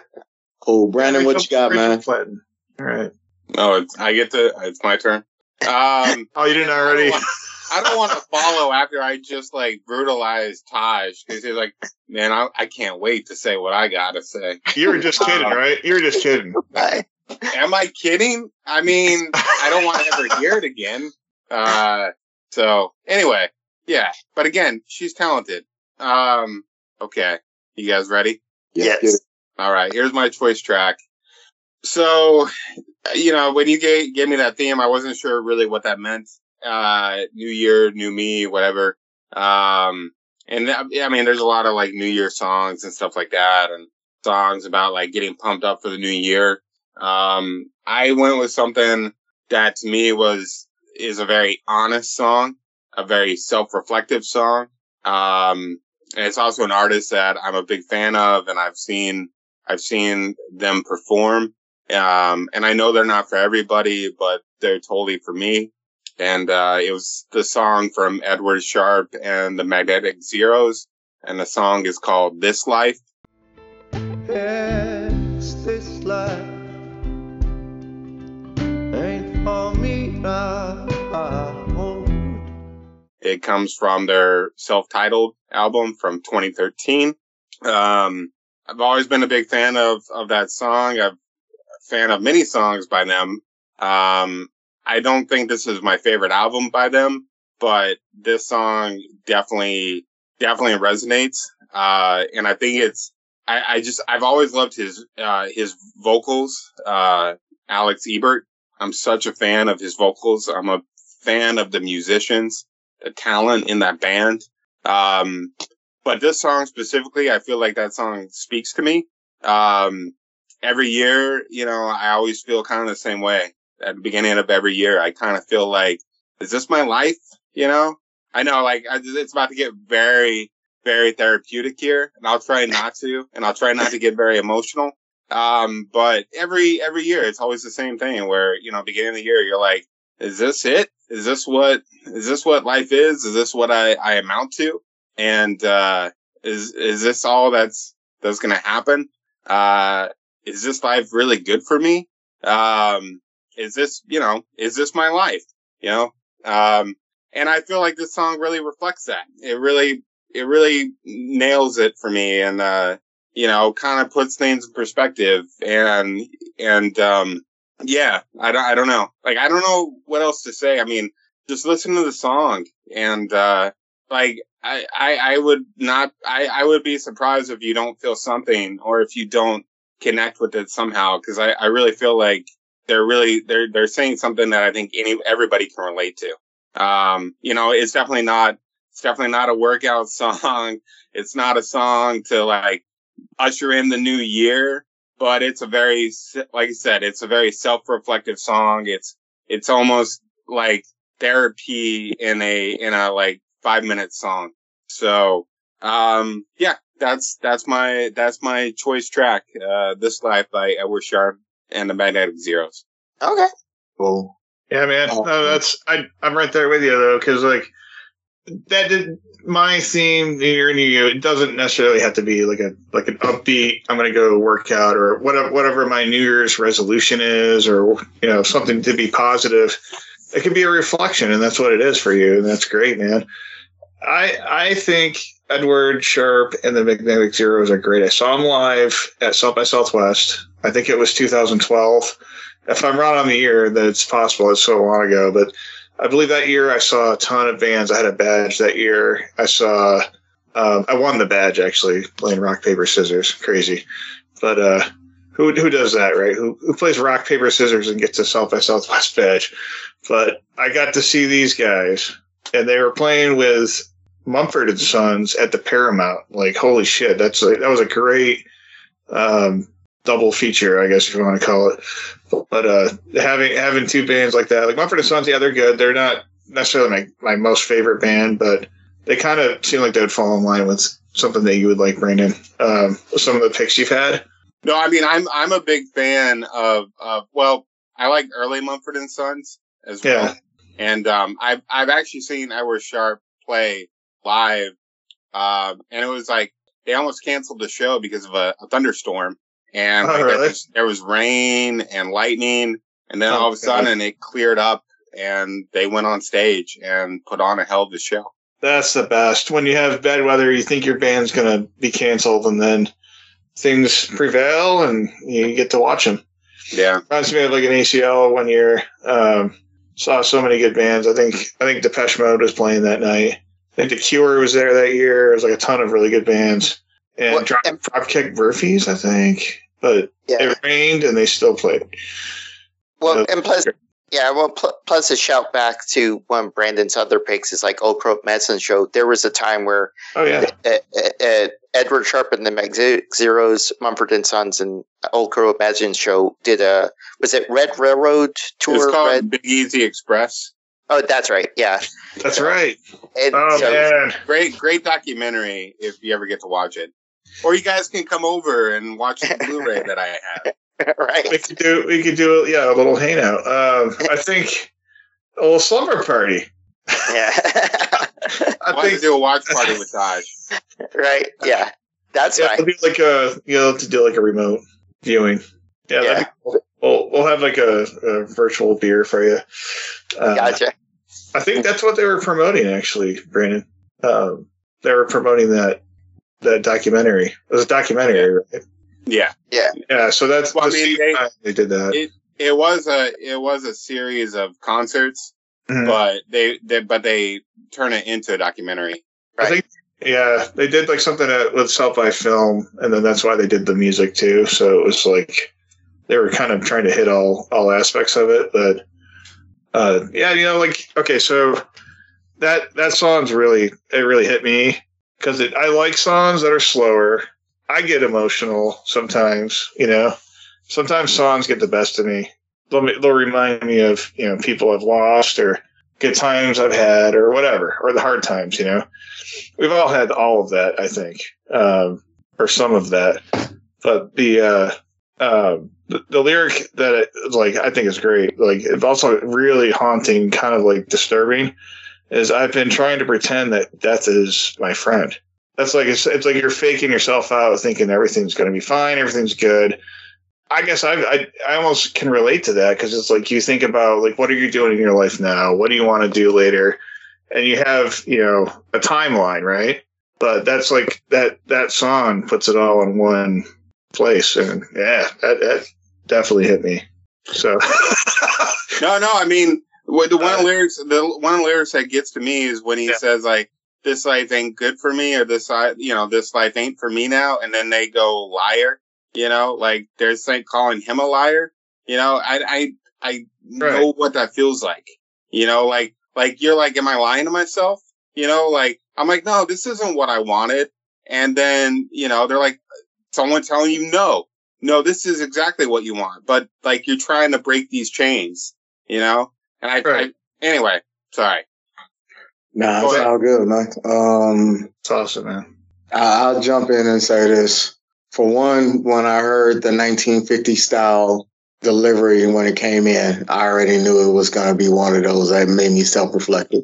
Cool. Brandon, what you got, man? Platten. All right. Oh, it's, I get to. It's my turn. Um, (laughs) Oh, you didn't already? I don't want to follow after I just like brutalized Taj because he's like, man, I, I can't wait to say what I gotta say. You were just kidding, Uh, right? You were just kidding. I, Am I kidding? I mean, I don't want to ever hear it again. Uh, so anyway, yeah. But again, she's talented. Um, okay. You guys ready? Yeah, Yes. All right. Here's my choice track. So, you know, when you gave, gave me that theme, I wasn't sure really what that meant. Uh, new year, new me, whatever. Um, and that, I mean, there's a lot of like New Year songs and stuff like that and songs about like getting pumped up for the new year. Um, I went with something that to me was, is a very honest song, a very self-reflective song. Um, and it's also an artist that I'm a big fan of and I've seen, I've seen them perform. Um, and I know they're not for everybody, but they're totally for me. And, uh, it was the song from Edward Sharpe and the Magnetic Zeros. And the song is called This Life. This life It comes from their self-titled album from 2013. Um, I've always been a big fan of, of that song. I'm a fan of many songs by them. Um, I don't think this is my favorite album by them, but this song definitely, definitely resonates. Uh, and I think it's, I, I just, I've always loved his, uh, his vocals, uh, Alex Ebert. I'm such a fan of his vocals. I'm a fan of the musicians, the talent in that band. Um, but this song specifically, I feel like that song speaks to me. Um, every year, you know, I always feel kind of the same way at the beginning of every year. I kind of feel like, is this my life? You know, I know like I, it's about to get very, very therapeutic here and I'll try not to, and I'll try not to get very emotional. Um, but every, every year it's always the same thing where, you know, beginning of the year, you're like, is this it? Is this what, is this what life is? Is this what I, I amount to? And, uh, is, is this all that's, that's to happen? Uh, is this life really good for me? Um, is this, you know, is this my life? You know? Um, and I feel like this song really reflects that. It really, it really nails it for me and, uh, you know, kind of puts things in perspective and, and, um, yeah, I don't, I don't know. Like, I don't know what else to say. I mean, just listen to the song and uh like I, I I would not I, I would be surprised if you don't feel something or if you don't connect with it somehow because I, I really feel like they're really they're they're saying something that I think any everybody can relate to. Um, you know, it's definitely not it's definitely not a workout (laughs) song. It's not a song to like usher in the new year, but it's a very like I said, it's a very self-reflective song. It's it's almost like therapy in a in a like 5-minute song. So, um yeah, that's that's my that's my choice track. Uh This Life by Edward Sharpe and the Magnetic Zeros. Okay. Cool. Yeah, man. Oh. No, that's I. I'm right there with you though, because like that my theme Year, New You. It doesn't necessarily have to be like a like an upbeat. I'm going to go work out or whatever whatever my New Year's resolution is, or you know something to be positive. It can be a reflection, and that's what it is for you, and that's great, man. I I think Edward Sharpe and the Magnetic Zeros are great. I saw them live at South by Southwest. I think it was 2012 if I'm wrong on the year, that it's possible. It's so long ago, but I believe that year I saw a ton of bands. I had a badge that year. I saw, um, I won the badge actually playing rock paper scissors. Crazy, but uh, who who does that, right? Who who plays rock paper scissors and gets a South by Southwest (laughs) badge? But I got to see these guys, and they were playing with Mumford and Sons at the Paramount. Like holy shit, that's like, that was a great. Um, double feature, I guess if you want to call it. But uh, having having two bands like that, like Mumford and Sons, yeah, they're good. They're not necessarily my, my most favorite band, but they kind of seem like they would fall in line with something that you would like, Brandon. Um, some of the picks you've had. No, I mean I'm I'm a big fan of of well, I like early Mumford and Sons as well. Yeah. And um I've I've actually seen Edward Sharpe play live. Um and it was like they almost canceled the show because of a, a thunderstorm. And Oh, like, there, really? was, there was rain and lightning and then Oh, all of a God. sudden it cleared up and they went on stage and put on a hell of a show. That's the best. When you have bad weather, you think your band's going to be canceled, and then things prevail and you get to watch them. Yeah. Reminds me of like an ACL one year. Um, saw so many good bands. I think I think Depeche Mode was playing that night. I think The Cure was there that year. There was like a ton of really good bands. And What- Drop, and- Dropkick Murphys, I think. But Yeah. it rained and they still played. Well, Uh, and plus, yeah, well, pl- plus a shout back to one of Brandon's other picks is like Old Crow Medicine Show. There was a time where Oh yeah, uh, uh, uh, Edward Sharpe and the Mag Zeros, Mumford and Sons, and Old Crow Medicine Show did a was it Red Railroad tour? was called Red, Big Easy Express. oh, that's right, yeah. that's right. And Oh so- man, Great, great documentary if you ever get to watch it. Or you guys can come over and watch the Blu-ray that I have. (laughs) Right. We could do we could do yeah a little hangout. Um, I think a little slumber party. Yeah. (laughs) I I want to think do a watch party with Taj. (laughs) right. Yeah. That's yeah, right. it'll be like a you know to do like a remote viewing. Yeah, that'd Yeah. be cool. we'll we'll have like a, a virtual beer for you. Uh, Gotcha. I think that's what they were promoting actually, Brandon. Um, they were promoting that that documentary. It was a documentary, right? Yeah, Yeah, so that's Well, I mean, they- they did that. it it was a it was a series of concerts, Mhm. but they, they but they turn it into a documentary. I think, yeah, they did like something at, with South by Film, and then that's why they did the music too. So it was like they were kind of trying to hit all all aspects of it. But uh, yeah, you know, like okay, so that that song's really it really hit me because I like songs that are slower. I get emotional sometimes, you know. Sometimes songs get the best of me. They'll, they'll remind me of you know people I've lost or good times I've had or whatever, or the hard times, you know. We've all had all of that, I think, um, or some of that. But the uh, um the, the lyric that it, like I think is great. Like it's also really haunting, kind of like disturbing. Is I've been trying to pretend that death is my friend. That's like it's, it's like you're faking yourself out, thinking everything's going to be fine, everything's good. I guess I, I I almost can relate to that because it's like you think about like what are you doing in your life now? What do you want to do later? And you have you know a timeline, right? But that's like that that song puts it all in one place, and yeah, that, that definitely hit me. So (laughs) No, no, I mean What the one Uh, lyrics, the one lyrics that gets to me is when he Yeah. says like, "This life ain't good for me," or "This life, you know, this life ain't for me now," and then they go liar. You know, like they're saying calling him a liar. You know, I I I know what that feels like. You know, like like you're like, am I lying to myself? You know, like I'm like, no, this isn't what I wanted. And then you know, they're like, someone telling you no, no, this is exactly what you want. But like you're trying to break these chains. You know, and I, Right. I anyway, sorry. Nah, Go it's ahead. all good, man. Um, It's awesome, man. I- I'll jump in and say this. For one, when I heard the 1950 style delivery when it came in, I already knew it was going to be one of those that made me self reflective.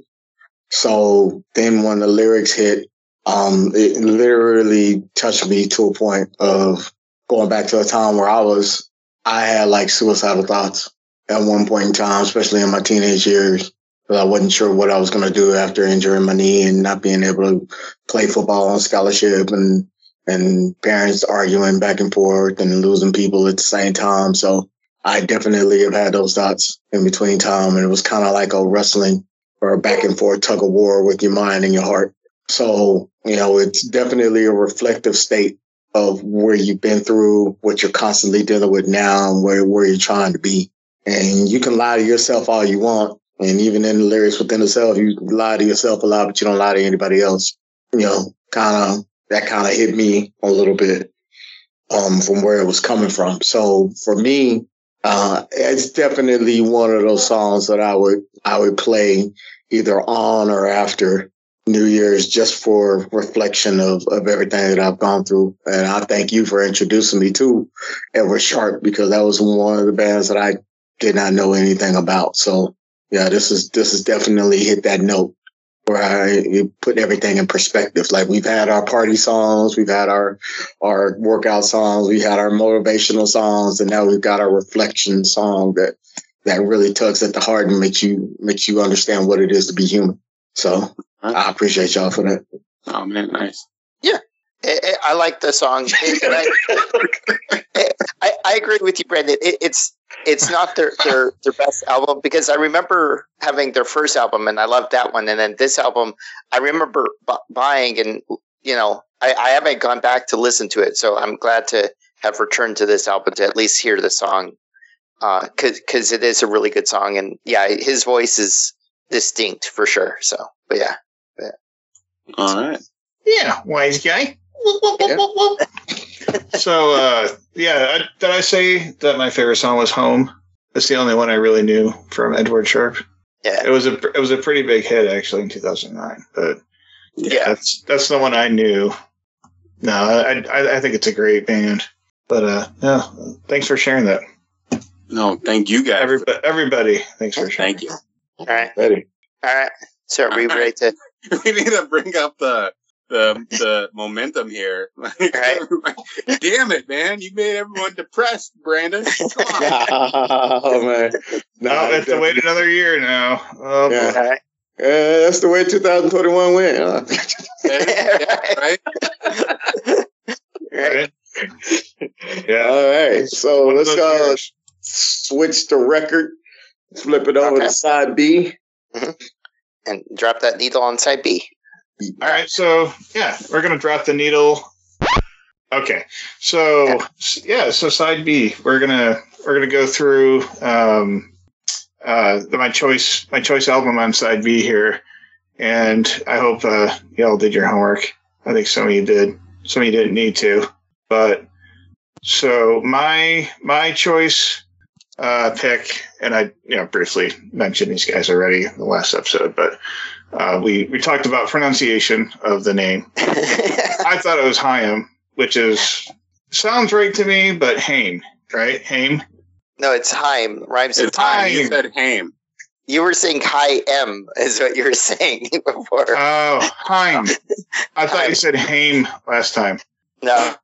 So then when the lyrics hit, um, it literally touched me to a point of going back to a time where I was, I had like suicidal thoughts at one point in time, especially in my teenage years. I wasn't sure what I was going to do after injuring my knee and not being able to play football on scholarship and and parents arguing back and forth and losing people at the same time. So I definitely have had those thoughts in between time, and it was kind of like a wrestling or a back and forth tug of war with your mind and your heart. So you know, it's definitely a reflective state of where you've been through, what you're constantly dealing with now, and where where you're trying to be. And you can lie to yourself all you want, and even in the lyrics within the itself, you lie to yourself a lot, but you don't lie to anybody else you know, kind of that kind of hit me a little bit um, from where it was coming from. So for me, uh, it's definitely one of those songs that I would I would play either on or after New Year's just for reflection of of everything that I've gone through. And I thank you for introducing me to Edward Sharpe because that was one of the bands that I did not know anything about. So yeah, this is this is definitely hit that note where I put everything in perspective. Like we've had our party songs, we've had our our workout songs, we had our motivational songs, and now we've got our reflection song that that really tugs at the heart and makes you makes you understand what it is to be human. So I appreciate y'all for that. Oh man, nice. Yeah, I- I like the song. (laughs) I, (laughs) I, I agree with you, Brandon. It, it's it's not their, their their best album because I remember having their first album and I loved that one, and then this album I remember bu- buying and you know I, I haven't gone back to listen to it, so I'm glad to have returned to this album to at least hear the song uh, because because it is a really good song and yeah, his voice is distinct for sure. So, but yeah. All right. Yeah, wise guy. (laughs) so uh yeah, I, did I say that my favorite song was Home? That's the only one I really knew from Edward Sharpe. Yeah. It was a it was a pretty big hit actually in 2009, but Yeah. that's that's the one I knew. No, I I, I think it's a great band. But uh no, thanks for sharing that. No, thank you guys. Everybody, everybody thanks for sharing. Thank you. All right. Ready? All right. So are we ready to (laughs) we need to bring up the the the momentum here. Right. (laughs) Damn it, man! You made everyone depressed, Brandon. Come on. (laughs) oh man, No, I have to wait another year now. Oh, Yeah. boy. Uh, that's the way 2021 went. Huh? (laughs) yeah, right? right. Right? Yeah. All right, so One let's those uh, years. switch the record, flip it over Okay. to side B. And drop that needle on side B. All right, so yeah, we're gonna drop the needle. Okay, so yeah, so side B, we're gonna we're gonna go through um, uh, my choice my choice album on side B here, and I hope uh, y'all did your homework. I think some of you did, some of you didn't need to, but so my my choice uh, pick, and I you know briefly mentioned these guys already in the last episode, but uh, we we talked about pronunciation of the name. (laughs) I thought it was Chaim, which is sounds right to me, but Haim, right? Haim. no, it's Heim. Rhymes with It's time. You said Haim. You were saying high M is what you were (laughs) saying before. Oh, Haim. I thought you said Haim last time. no.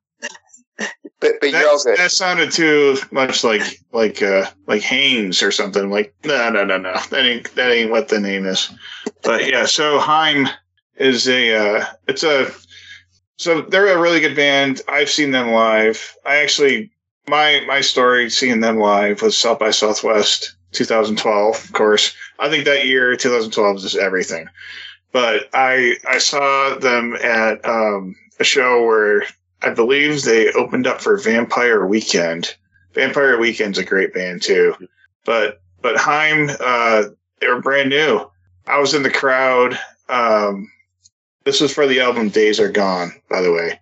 But but That, good. that sounded too much like like uh like Haynes or something. Like no no no no that ain't that ain't what the name is. But yeah, so Haim is a uh it's a so they're a really good band. I've seen them live. I actually my my story seeing them live was South by Southwest 2012, of course. I think that year, 2012, is just everything. But I I saw them at um, a show where I believe they opened up for Vampire Weekend. Vampire Weekend's a great band too. But but Haim, uh, they were brand new. I was in the crowd. Um, this was for the album Days Are Gone, by the way.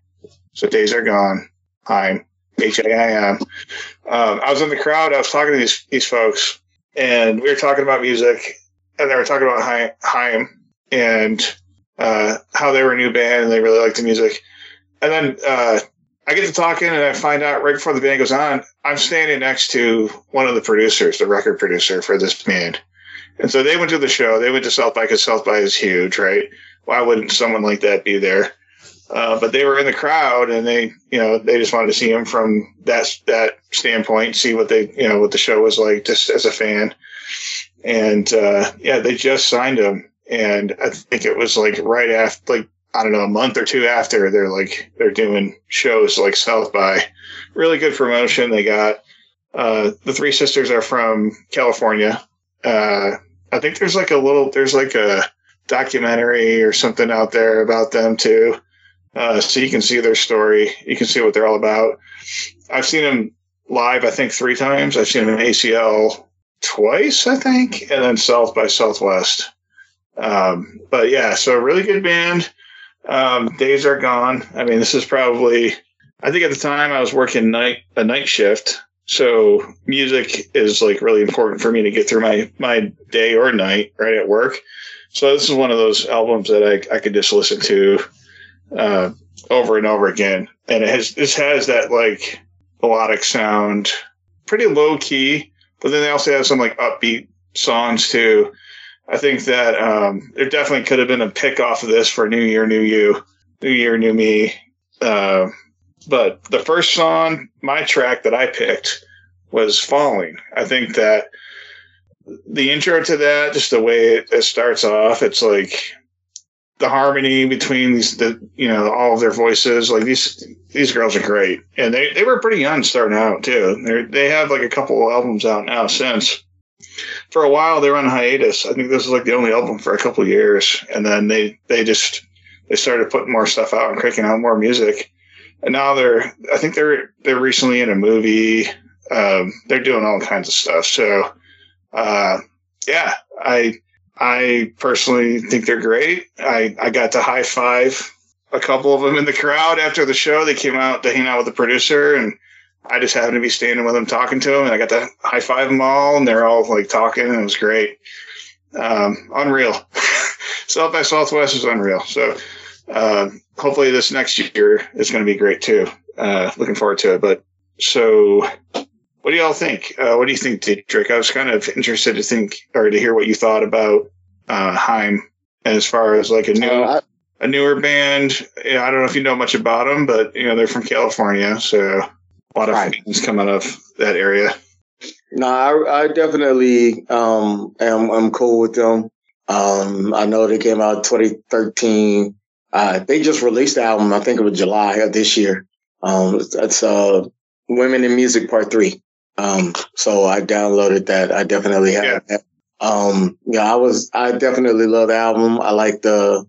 So Days Are Gone, Haim, H A I M. Um, I was in the crowd. I was talking to these these folks, and we were talking about music, and they were talking about Haim, and uh, how they were a new band and they really liked the music. And then uh, I get to talking, and I find out right before the band goes on, I'm standing next to one of the producers, the record producer for this band. And so they went to the show. They went to South by because South by is huge, right? Why wouldn't someone like that be there? Uh, but they were in the crowd, and they, you know, they just wanted to see him from that that standpoint, see what they, you know, what the show was like, just as a fan. And uh, yeah, they just signed him, and I think it was like right after, like I don't know, a month or two after, they're like they're doing shows like South by. Really good promotion. They got uh, the three sisters are from California. Uh, I think there's like a little, there's like a documentary or something out there about them too. Uh, so you can see their story. You can see what they're all about. I've seen them live, I think three times. I've seen them in ACL twice, I think, and then South by Southwest. Um, but yeah, so a really good band. Um, days are gone. I mean, this is probably, I think at the time I was working night, a night shift. So music is like really important for me to get through my, my day or night right at work. So this is one of those albums that I, I could just listen to, uh, over and over again. And it has, this has that like melodic sound, pretty low key, but then they also have some like upbeat songs too. I think that um, there definitely could have been a pick off of this for New Year, New You, New Year, New Me. Uh, but the first song, my track that I picked was Falling. I think that the intro to that, just the way it, it starts off, it's like the harmony between these, the you know, all of their voices. Like these, these girls are great, and they they were pretty young starting out too. They they have like a couple albums out now since for a while they were on hiatus. I think this was like the only album for a couple years, and then they they just they started putting more stuff out and cranking out more music. And now they're I think they're they're recently in a movie. Um, they're doing all kinds of stuff. So uh, yeah, I I personally think they're great. I I got to high five a couple of them in the crowd after the show. They came out to hang out with the producer and I just happened to be standing with them talking to them, and I got to high five them all, and they're all like talking, and it was great. Um, unreal. (laughs) South by Southwest is unreal. So uh, hopefully this next year is going to be great too. Uh, looking forward to it. But so, what do y'all think? Uh, what do you think, Dietrich? I was kind of interested to think or to hear what you thought about uh, Haim as far as like a new. Uh, a newer band. I don't know if you know much about them, but you know they're from California, so a lot of Right. fans coming out of that area. No, I, I definitely um am I'm cool with them. Um, I know they came out 2013. Uh, they just released the album. I think it was July of this year. Um, it's uh Women in Music Part Three. Um, so I downloaded that. I definitely have Yeah. that. Um, yeah, I was I definitely love the album. I like the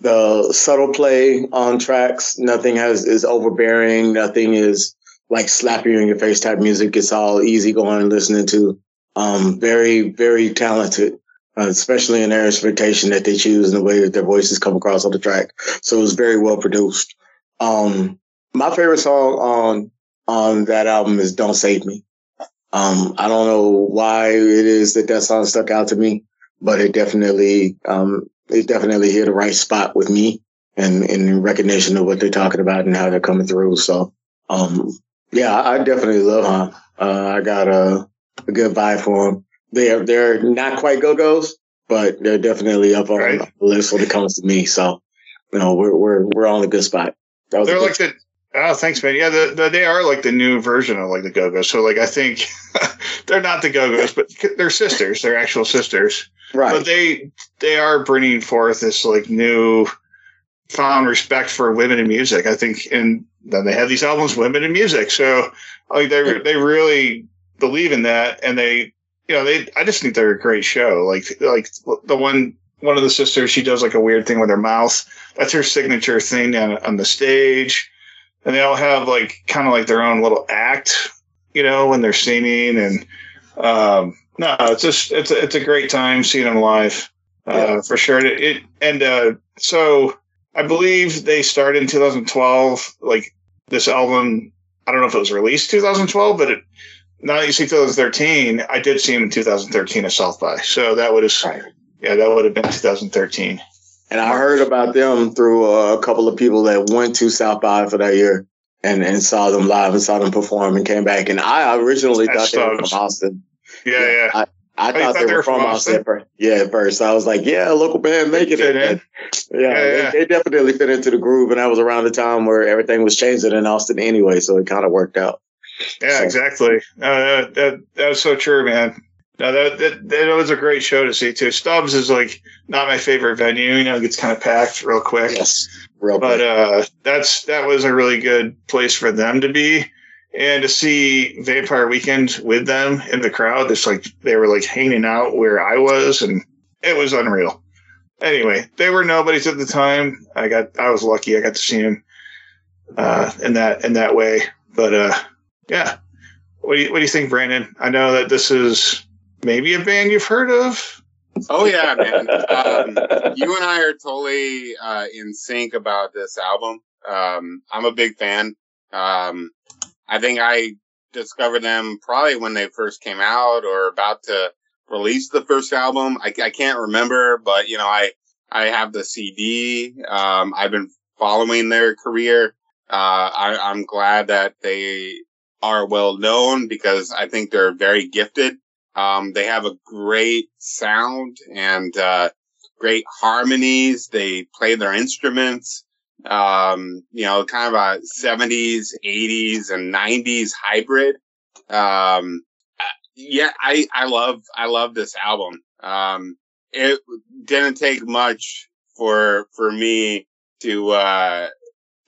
the subtle play on tracks. Nothing has is overbearing. Nothing is like slap you in your face type music. It's all easy going listening to. Um, very, very talented, uh, especially in their instrumentation that they choose and the way that their voices come across on the track. So it was very well produced. Um, my favorite song on, on that album is Don't Save Me. Um, I don't know why it is that that song stuck out to me, but it definitely, um, it definitely hit the right spot with me and in recognition of what they're talking about and how they're coming through. So, um, yeah, I definitely love him. Uh, I got a, a good vibe for him. They're they're not quite go go's, but they're definitely up on Right. the list when it comes to me. So, you know, we're we're we're on a good spot. They're good- like the oh, thanks, man. Yeah, the, the, they are like the new version of like the Go Go's. So like I think (laughs) they're not the Go Go's, but they're sisters. They're actual sisters. right. But they they are bringing forth this like new found respect for women in music. I think, and then they have these albums, women in music. So like they they really believe in that, and they you know, they I just think they're a great show. Like like the one one of the sisters, she does like a weird thing with her mouth. That's her signature thing on, on the stage. And they all have like kind of like their own little act, you know, when they're singing. And um, no, it's just it's a, it's a great time seeing them live uh, Yeah. for sure. It, it and uh, so I believe they started in 2012. Like this album, I don't know if it was released 2012, but it, now that you see 2013, I did see him in 2013 at South by. So that would have, Right. yeah, that would have been 2013. And I heard about them through uh, a couple of people that went to South by for that year and, and saw them live and saw them perform and came back. And I originally That's thought they were from Austin. Yeah, yeah. I, I Oh, you thought, they were from Austin. first. Yeah, at first. I was like, yeah, local band making it. Yeah, Yeah, they, yeah. they definitely fit into the groove. And that was around the time where everything was changing in Austin anyway. So it kind of worked out. Yeah, So- exactly. Uh, that, that that's so true, man. No, that, that that was a great show to see too. Stubbs is like not my favorite venue. You know, it gets kind of packed real quick. Yes. Real but quick. uh, that's that was a really good place for them to be, and to see Vampire Weekend with them in the crowd. It's like they were like hanging out where I was, and it was unreal. Anyway, they were nobodies at the time. I got I was lucky. I got to see them uh, in that in that way. But uh, yeah, what do you what do you think, Brandon? I know that this is maybe a band you've heard of. Oh yeah, man. Um, you and I are totally uh, in sync about this album. Um, I'm a big fan. Um, I think I discovered them probably when they first came out or about to release the first album. I, I can't remember, but you know, I I have the CD. Um, I've been following their career. Uh, I, I'm glad that they are well known because I think they're very gifted. Um, they have a great sound and, uh, great harmonies. They play their instruments. Um, you know, kind of a 70s, 80s and 90s hybrid. Um, yeah, I, I love, I love this album. Um, it didn't take much for, for me to, uh,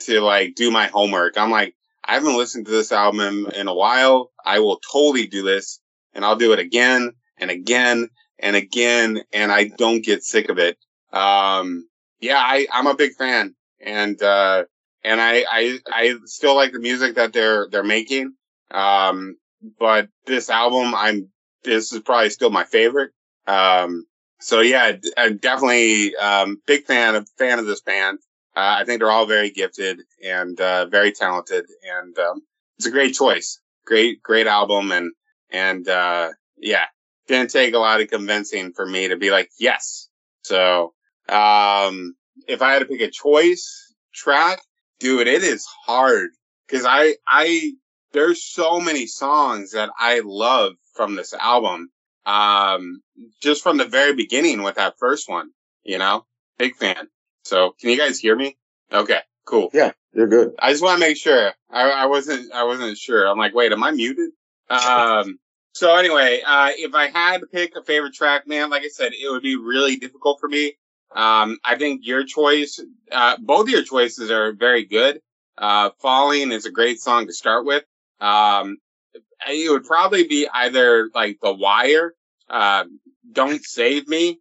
to like do my homework. I'm like, I haven't listened to this album in a while. I will totally do this and I'll do it again and again and again. And I don't get sick of it. Um, yeah, I, I'm a big fan and, uh, and I, I, I still like the music that they're, they're making. Um, but this album, I'm, this is probably still my favorite. Um, so yeah, uh, definitely, um, big fan of, fan of this band. Uh, I think they're all very gifted and, uh, very talented and, um, it's a great choice. Great, great album. And, and, uh, yeah, didn't take a lot of convincing for me to be like, yes. So, um, if I had to pick a choice track, dude, it is hard because I, I, there's so many songs that I love from this album. Um, just from the very beginning with that first one, you know, big fan. So can you guys hear me? Okay, cool. yeah, you're good. I just want to make sure. I, I wasn't. I wasn't sure. I'm like, wait, am I muted? Um. So anyway, uh, if I had to pick a favorite track, man, like I said, it would be really difficult for me. Um, I think your choice, uh, both of your choices are very good. Uh, Falling is a great song to start with. Um, it would probably be either like The Wire, uh, Don't Save Me,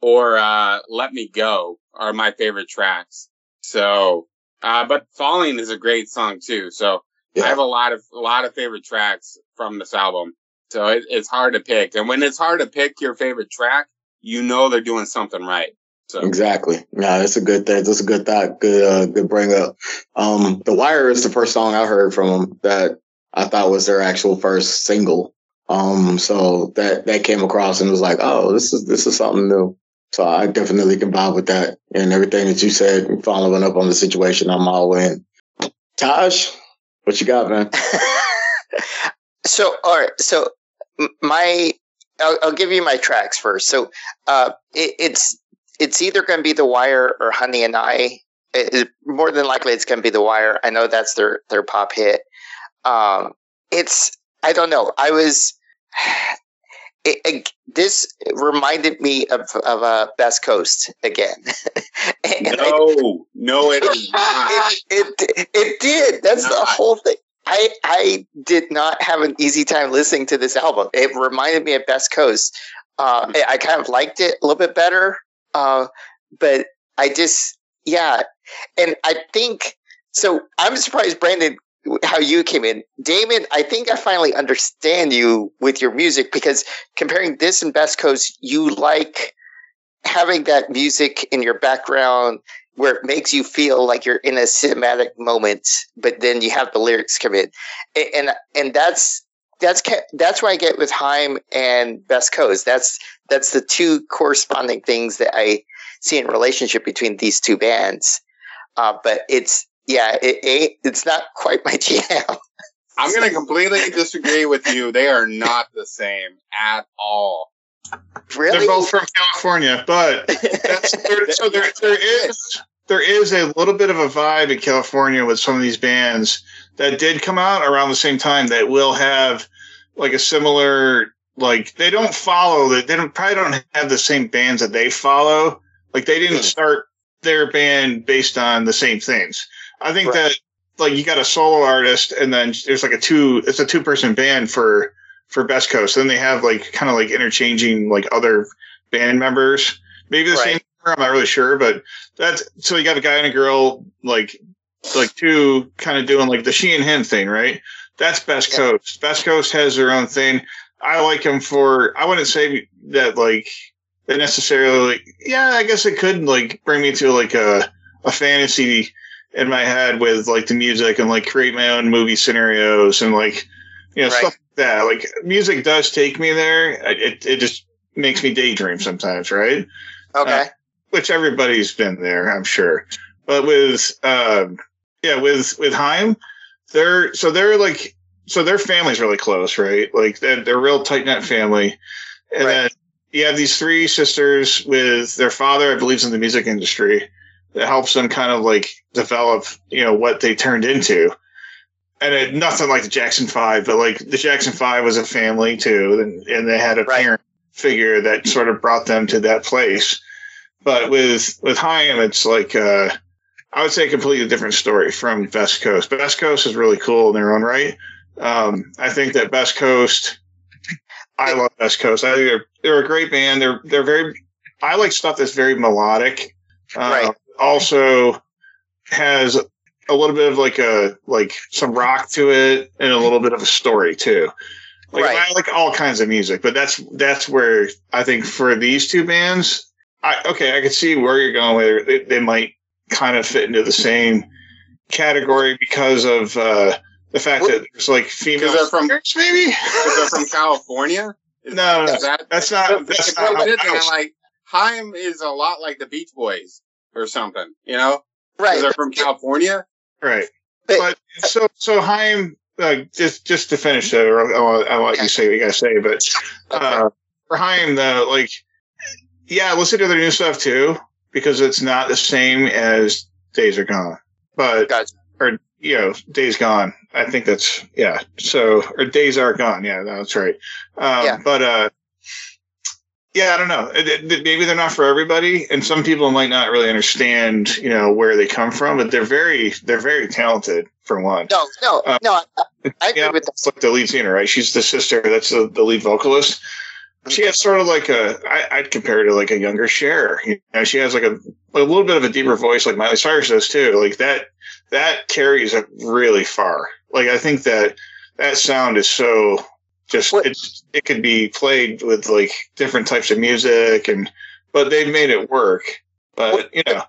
or, uh, Let Me Go are my favorite tracks. So, uh, but Falling is a great song too. So I have a lot of, a lot of favorite tracks from this album. So it, it's hard to pick. And when it's hard to pick your favorite track, you know they're doing something right. So Exactly. Yeah, that's a good thing. That's a good thought. Good, uh, good bring up. Um, The Wire is the first song I heard from them that I thought was their actual first single. Um, so that, that came across and was like, oh, this is, this is something new. So I definitely can vibe with that and everything that you said, following up on the situation. I'm all in. Taj, what you got, man? (laughs) so all right so my I'll, I'll give you my tracks first so uh it, it's it's either going to be the wire or honey and i it, it- more than likely it's going to be the wire i know that's their their pop hit um it's i don't know i was (sighs) it, it- this reminded me of of uh, best coast again (laughs) and I- no, no, it it, it, did. That's the whole thing. I I did not have an easy time listening to this album. It reminded me of Best Coast. Uh, I kind of liked it a little bit better, uh, but I just yeah, and I think so. I'm surprised, Brandon, how you came in, Damon. I think I finally understand you with your music because comparing this and Best Coast, you like having that music in your background where it makes you feel like you're in a cinematic moment, but then you have the lyrics come in, A- and and that's that's that's what I get with Heim and Best Coast. That's that's the two corresponding things that I see in relationship between these two bands. Uh, but it's yeah, it, it it's not quite my (laughs) jam. I'm going to completely disagree with you. They are not the same at all. Really? They're both from California, but that's (laughs) there, so there there is there is a little bit of a vibe in California with some of these bands that did come out around the same time that will have like a similar like they don't follow that they don't probably don't have the same bands that they follow. Like they didn't Hmm. start their band based on the same things. I think Right. that like you got a solo artist and then there's like a two it's a two person band for for Best Coast. Then they have like kind of like interchanging like other band members. Maybe the Right. same. I'm not really sure, but that's so you got a guy and a girl like like two kind of doing like the she and him thing, right? That's Best Yeah. Coast. Best Coast has their own thing. I like him for. I wouldn't say that like that necessarily. Like, yeah, I guess it could like bring me to like a a fantasy in my head with like the music and like create my own movie scenarios and like you know Right. stuff like that. Like music does take me there. It it just makes me daydream sometimes, right? okay. which everybody's been there, I'm sure. But with um, yeah, with with Heim, they're so they're like so their family's really close, right? Like they're, they're a real tight knit family, and Right. then you have these three sisters with their father, I believe, is in the music industry. That helps them kind of like develop, you know, what they turned into. And it, nothing like the Jackson Five, but like the Jackson Five was a family too, and, and they had a Right. parent figure that sort of brought them to that place. But with with Haim, it's like uh, I would say a completely different story from Best Coast. Best Coast is really cool in their own right. Um, I think that Best Coast, I love Best Coast. I think they're they're a great band. They're they're very. I like stuff that's very melodic. Uh, Right. Also has a little bit of like a like some rock to it and a little bit of a story too. Like Right. I like all kinds of music, but that's that's where I think for these two bands, I okay, I could see where you're going with it. They, they might kind of fit into the same category because of uh, the fact that there's like female they're from- singers, maybe. Because they're from California. Is- No, no, is that, That's not. That's if not. that was it, how- then I'm like Haim is a lot like the Beach Boys or something. You know, Right. they're from California. right. But- But so so Haim, uh, just just to finish that, or I'll, I'll let you say what you gotta say. But uh, for Haim, though, like, yeah, listen to their new stuff too because it's not the same as Days Are Gone. But Gotcha. or you know, Days Gone. I think that's yeah. So or Days Are Gone. Yeah, that's right. Um, Yeah. But uh, yeah, I don't know. Maybe they're not for everybody, and some people might not really understand, you know, where they come from. But they're very, they're very talented for one. No, no, Uh, no. I, I agree Yeah, with that. the lead singer, right? She's the sister. That's the, the lead vocalist. She has sort of like a, I, I'd compare her to like a younger Cher. You know, she has like a, a little bit of a deeper voice, like Miley Cyrus does too. Like that, that carries it really far. Like I think that that sound is so just it. It could be played with like different types of music, and but they've made it work. But you know,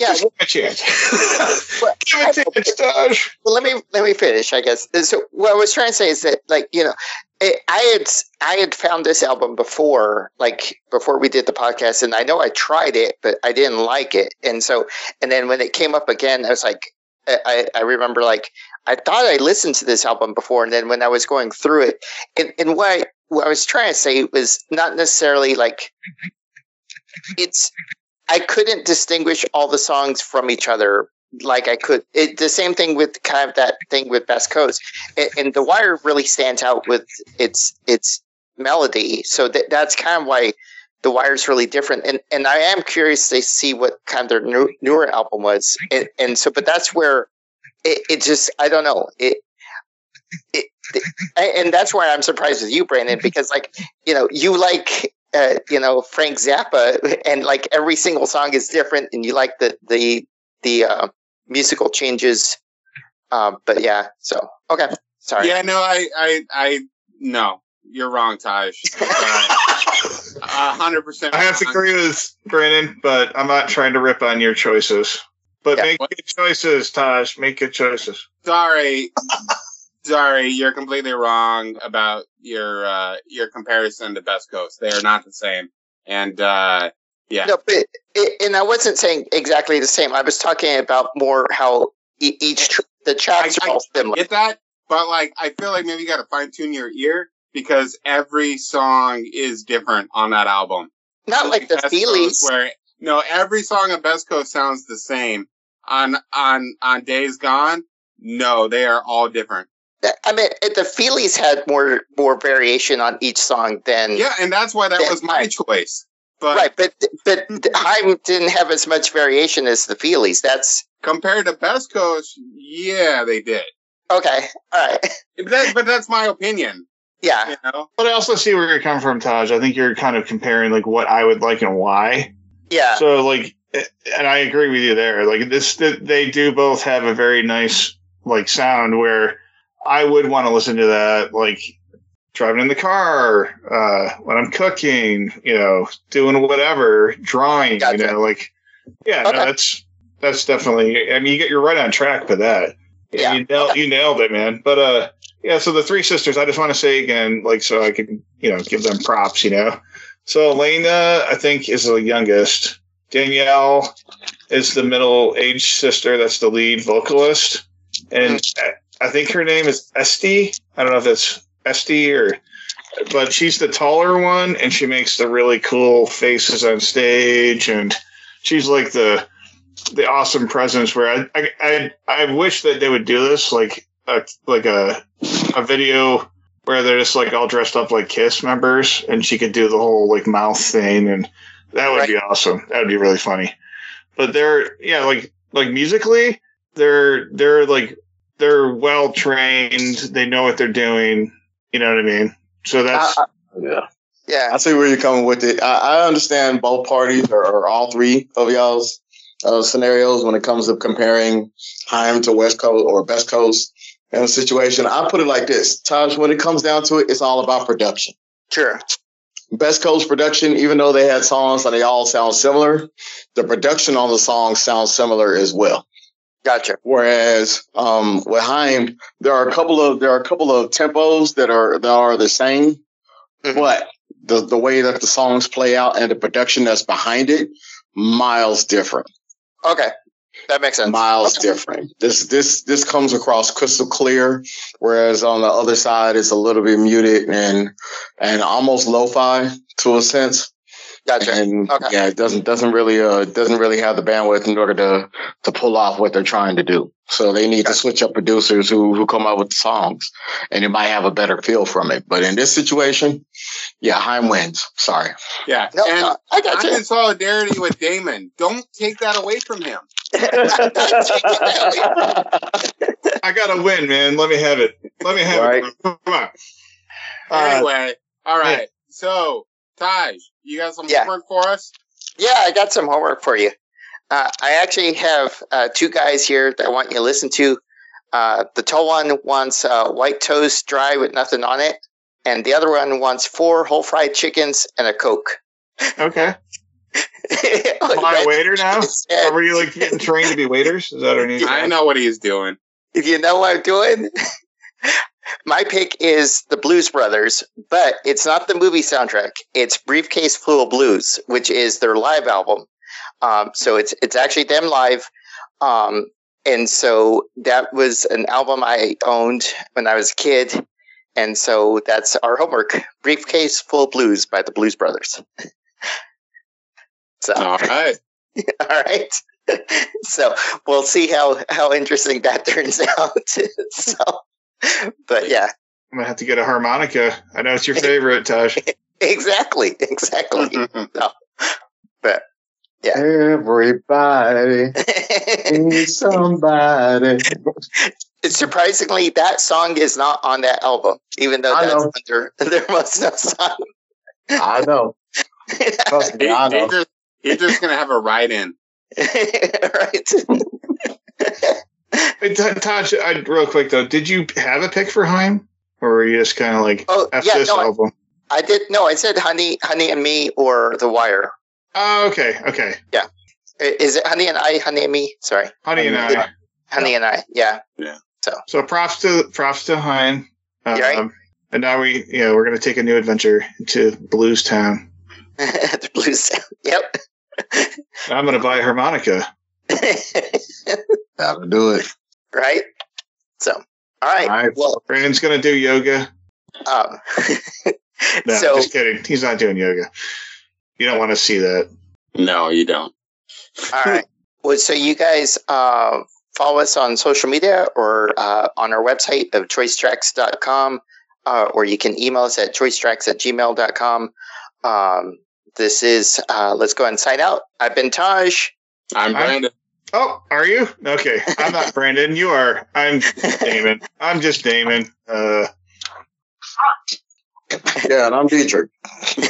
Yeah, just give it a (laughs) chance. Well, give it chance, Dodge. Well, let me let me finish. I guess. Uh, so what I was trying to say is that, like, you know, it, I had I had found this album before, like before we did the podcast, and I know I tried it, but I didn't like it, and so and then when it came up again, I was like, I I I remember like I thought I listened to this album before, and then when I was going through it, and, and what I, what I was trying to say was not necessarily like it's I couldn't distinguish all the songs from each other like I could. It, the same thing with kind of that thing with Best Coast, and, and The Wire really stands out with its its melody. So that that's kind of why The Wire is really different. And and I am curious to see what kind of their new, newer album was. And, and so, but that's where it, it just I don't know it. it, and that's why I'm surprised with you, Brandon, because like you know you like uh, you know Frank Zappa, and like every single song is different, and you like the the the uh, musical changes. Um, but yeah, so okay, sorry. Yeah, no, I, I, I, no, you're wrong, Taj. Hundred percent. I have to agree with Brandon, but I'm not trying to rip on your choices. But Yeah, make what? good choices, Taj. Make good choices. Sorry, sorry, you're completely wrong about your uh, your comparison to Best Coast. They are not the same. And uh, yeah, No, but it, and I wasn't saying exactly the same. I was talking about more how e- each tr- the tracks I- are all similar. get that, but like I feel like maybe you got to fine tune your ear because every song is different on that album. Not like the Best Coast where no, every song on Best Coast sounds the same. On on on Days Gone, no, they are all different. I mean, it- the Feelies had more more variation on each song than Yeah, and that's why that was my right. choice. But right. But but Haim didn't have as much variation as the Feelies. That's compared to Best Coast, yeah, they did. okay. All right. (laughs) But, that, but that's my opinion. Yeah. You know, But I also see where you're coming from, Taj. I think you're kind of comparing like what I would like and why. Yeah. So like, and I agree with you there. Like this, they do both have a very nice like sound where I would want to listen to that like driving in the car, uh, when I'm cooking, you know, doing whatever, drawing, Gotcha. you know, like, yeah, no, that's, that's definitely, I mean, you get, you're right on track for that. Yeah. You nailed, you nailed it, man. But, uh, yeah, so the three sisters, I just want to say again, like, so I can, you know, give them props, you know. So Elena, I think, is the youngest. Danielle is the middle aged sister. That's the lead vocalist. And I think her name is Este. I don't know if that's Este or, but she's the taller one and she makes the really cool faces on stage. And she's like the, the awesome presence where I, I, I, I wish that they would do this like a, like a, a video where they're just like all dressed up like Kiss members, and she could do the whole like mouth thing, and that would be awesome. That would be really funny. But they're yeah, like like musically, they're they're like they're well trained. They know what they're doing. You know what I mean? So that's I- Yeah. Yeah. I see where you're coming with it. I, I understand both parties or, or all three of y'all's uh, scenarios when it comes to comparing Heim to West Coast or Best Coast in a situation. I put it like this, Taj. When it comes down to it, it's all about production. Sure. Best Coast production, even though they had songs and they all sound similar, the production on the songs sounds similar as well. Gotcha. Whereas um, with Haim, there are a couple of there are a couple of tempos that are that are the same, Mhm. but the the way that the songs play out and the production that's behind it, miles different. Okay. That makes sense. Miles Okay. different. This this this comes across crystal clear, whereas on the other side it's a little bit muted and and almost lo-fi to a sense. Gotcha. And Okay. yeah, it doesn't doesn't really uh doesn't really have the bandwidth in order to to pull off what they're trying to do. So they need to switch up producers who who come up with the songs, and it might have a better feel from it. But in this situation, yeah, Heim wins. Sorry. yeah. No, and no, I got I'm you. in solidarity with Damon. Don't take that away from him. (laughs) I gotta win, man. Let me have it. Let me have Right. it. Come on. Anyway, all right. So, Taj, you got some Yeah. homework for us? Yeah, I got some homework for you. Uh, I actually have uh, two guys here that I want you to listen to. Uh, the tall one wants uh, white toast dry with nothing on it, and the other one wants four whole fried chickens and a Coke. okay. (laughs) Am I a waiter now? Are you like getting trained to be waiters? Is that our new? I know what he's doing. If you know what I'm doing, my pick is the Blues Brothers, but it's not the movie soundtrack. It's Briefcase Full of Blues, which is their live album. Um, so it's it's actually them live. Um, and so that was an album I owned when I was a kid. And so that's our homework. Briefcase Full of Blues by the Blues Brothers. (laughs) so All right. (laughs) all right. (laughs) So we'll see how how interesting that turns out. so, (laughs) but yeah, I'm gonna have to get a harmonica. I know it's your favorite, Tosh. (laughs) exactly, exactly. (laughs) but yeah. Everybody needs somebody. Surprisingly that song is not on that album, even though I that's know. under their most known song. I know. Trust me, He, I he know. just, he's just gonna have a write in. right. Hey, Ta- Taj, I, real quick though, did you have a pick for Heim, or were you just kind of like Oh, F yeah, this no, I- album? I did no, I said Honey Honey and Me or The Wire. Oh, okay, okay. Yeah, Is it Honey and I, Honey and Me? Sorry. Honey and I. Honey and I. Yeah. Yeah. So so props to props to Heim. Um, Right. And now we, you know, we're gonna take a new adventure to Blues Town. (laughs) the blues. Town. Yep. I'm gonna buy a harmonica. (laughs) Gotta do it. right? So all right. All right. Well Brandon's gonna do yoga. um (laughs) No, so just kidding. He's not doing yoga. You don't want to see that. No, you don't. All right. (laughs) Well, so you guys uh, follow us on social media or uh, on our website of choicetracks.com, uh, or you can email us at choicetracks at gmail.com. Um, this is, uh, let's go and sign out. I've been Taj. I'm I'm- Brandon. Oh, are you? Okay. I'm not (laughs) Brandon. You are. I'm Damon. I'm just Damon. Uh, Yeah, and I'm Dietrich. (laughs)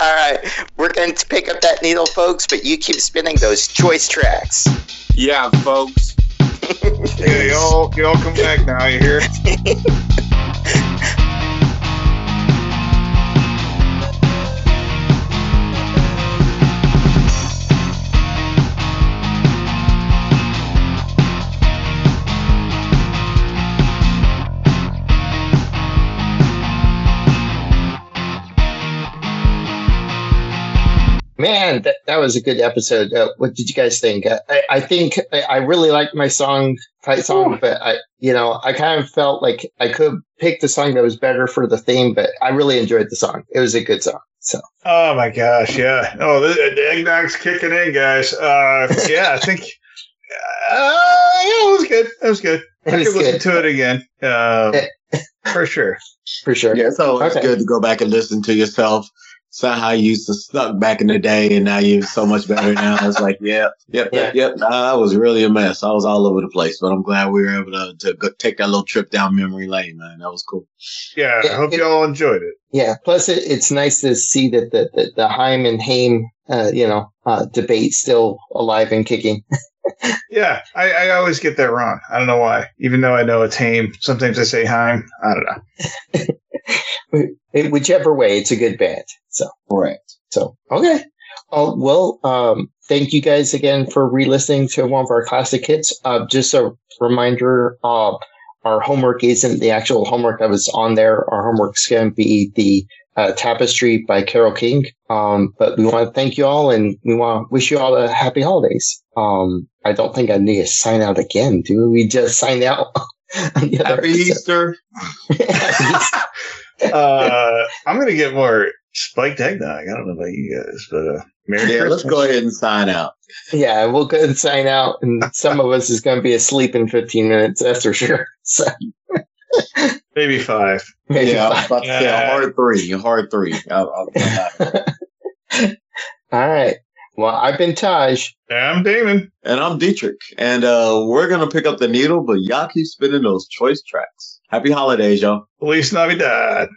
All right. We're going to pick up that needle, folks, but you keep spinning those choice tracks. Yeah, folks. yeah, y'all, y'all come back now. You hear? That, that was a good episode. Uh, what did you guys think? Uh, I, I think I, I really liked my song, fight song, but I, you know, I kind of felt like I could pick the song that was better for the theme, but I really enjoyed the song. It was a good song. So Oh my gosh, yeah. Oh, the, the eggnog's kicking in, guys. Uh, yeah, I think. (laughs) Uh, yeah, it was good. It was good. it I was could listen to it again. Um, for sure. for sure. Yeah, so it's always Okay. good to go back and listen to yourself. It's not you used to suck back in the day, and now you're so much better now. It's like, yep, yep, yep, yep. I was really a mess. I was all over the place, but I'm glad we were able to, to go, take that little trip down memory lane, man. That was cool. Yeah, I hope y'all enjoyed it. Yeah. Plus, it, it's nice to see that the the, the Heim and Haim, uh, you know, uh, debate still alive and kicking. (laughs) Yeah, I, I always get that wrong. I don't know why. Even though I know it's Haim, sometimes I say Heim. I don't know. (laughs) (laughs) Whichever way, it's a good band. So. right. So, okay. Oh, well, um, thank you guys again for re-listening to one of our classic hits. Uh, just a reminder, uh, our homework isn't the actual homework that was on there. Our homework's going to be the uh, Tapestry by Carole King. Um, but we want to thank you all and we want to wish you all a happy holidays. Um, I don't think I need to sign out again, do we? Just sign out. (laughs) (laughs) on the other Happy. Easter. (laughs) Uh, I'm going to get more spiked eggnog. I don't know about you guys, but uh, Merry Yeah, let's go ahead and sign out. Yeah, we'll go ahead and sign out, and some of us is going to be asleep in 15 minutes. That's for sure. (laughs) So Maybe five. maybe yeah, five. about to say a hard three, a hard three. I'll, I'll, All right. Well, I've been Taj. I'm Damon. and I'm Dietrich, and uh, we're gonna pick up the needle, but y'all keep spinning those choice tracks. Happy holidays, y'all. Feliz Navidad.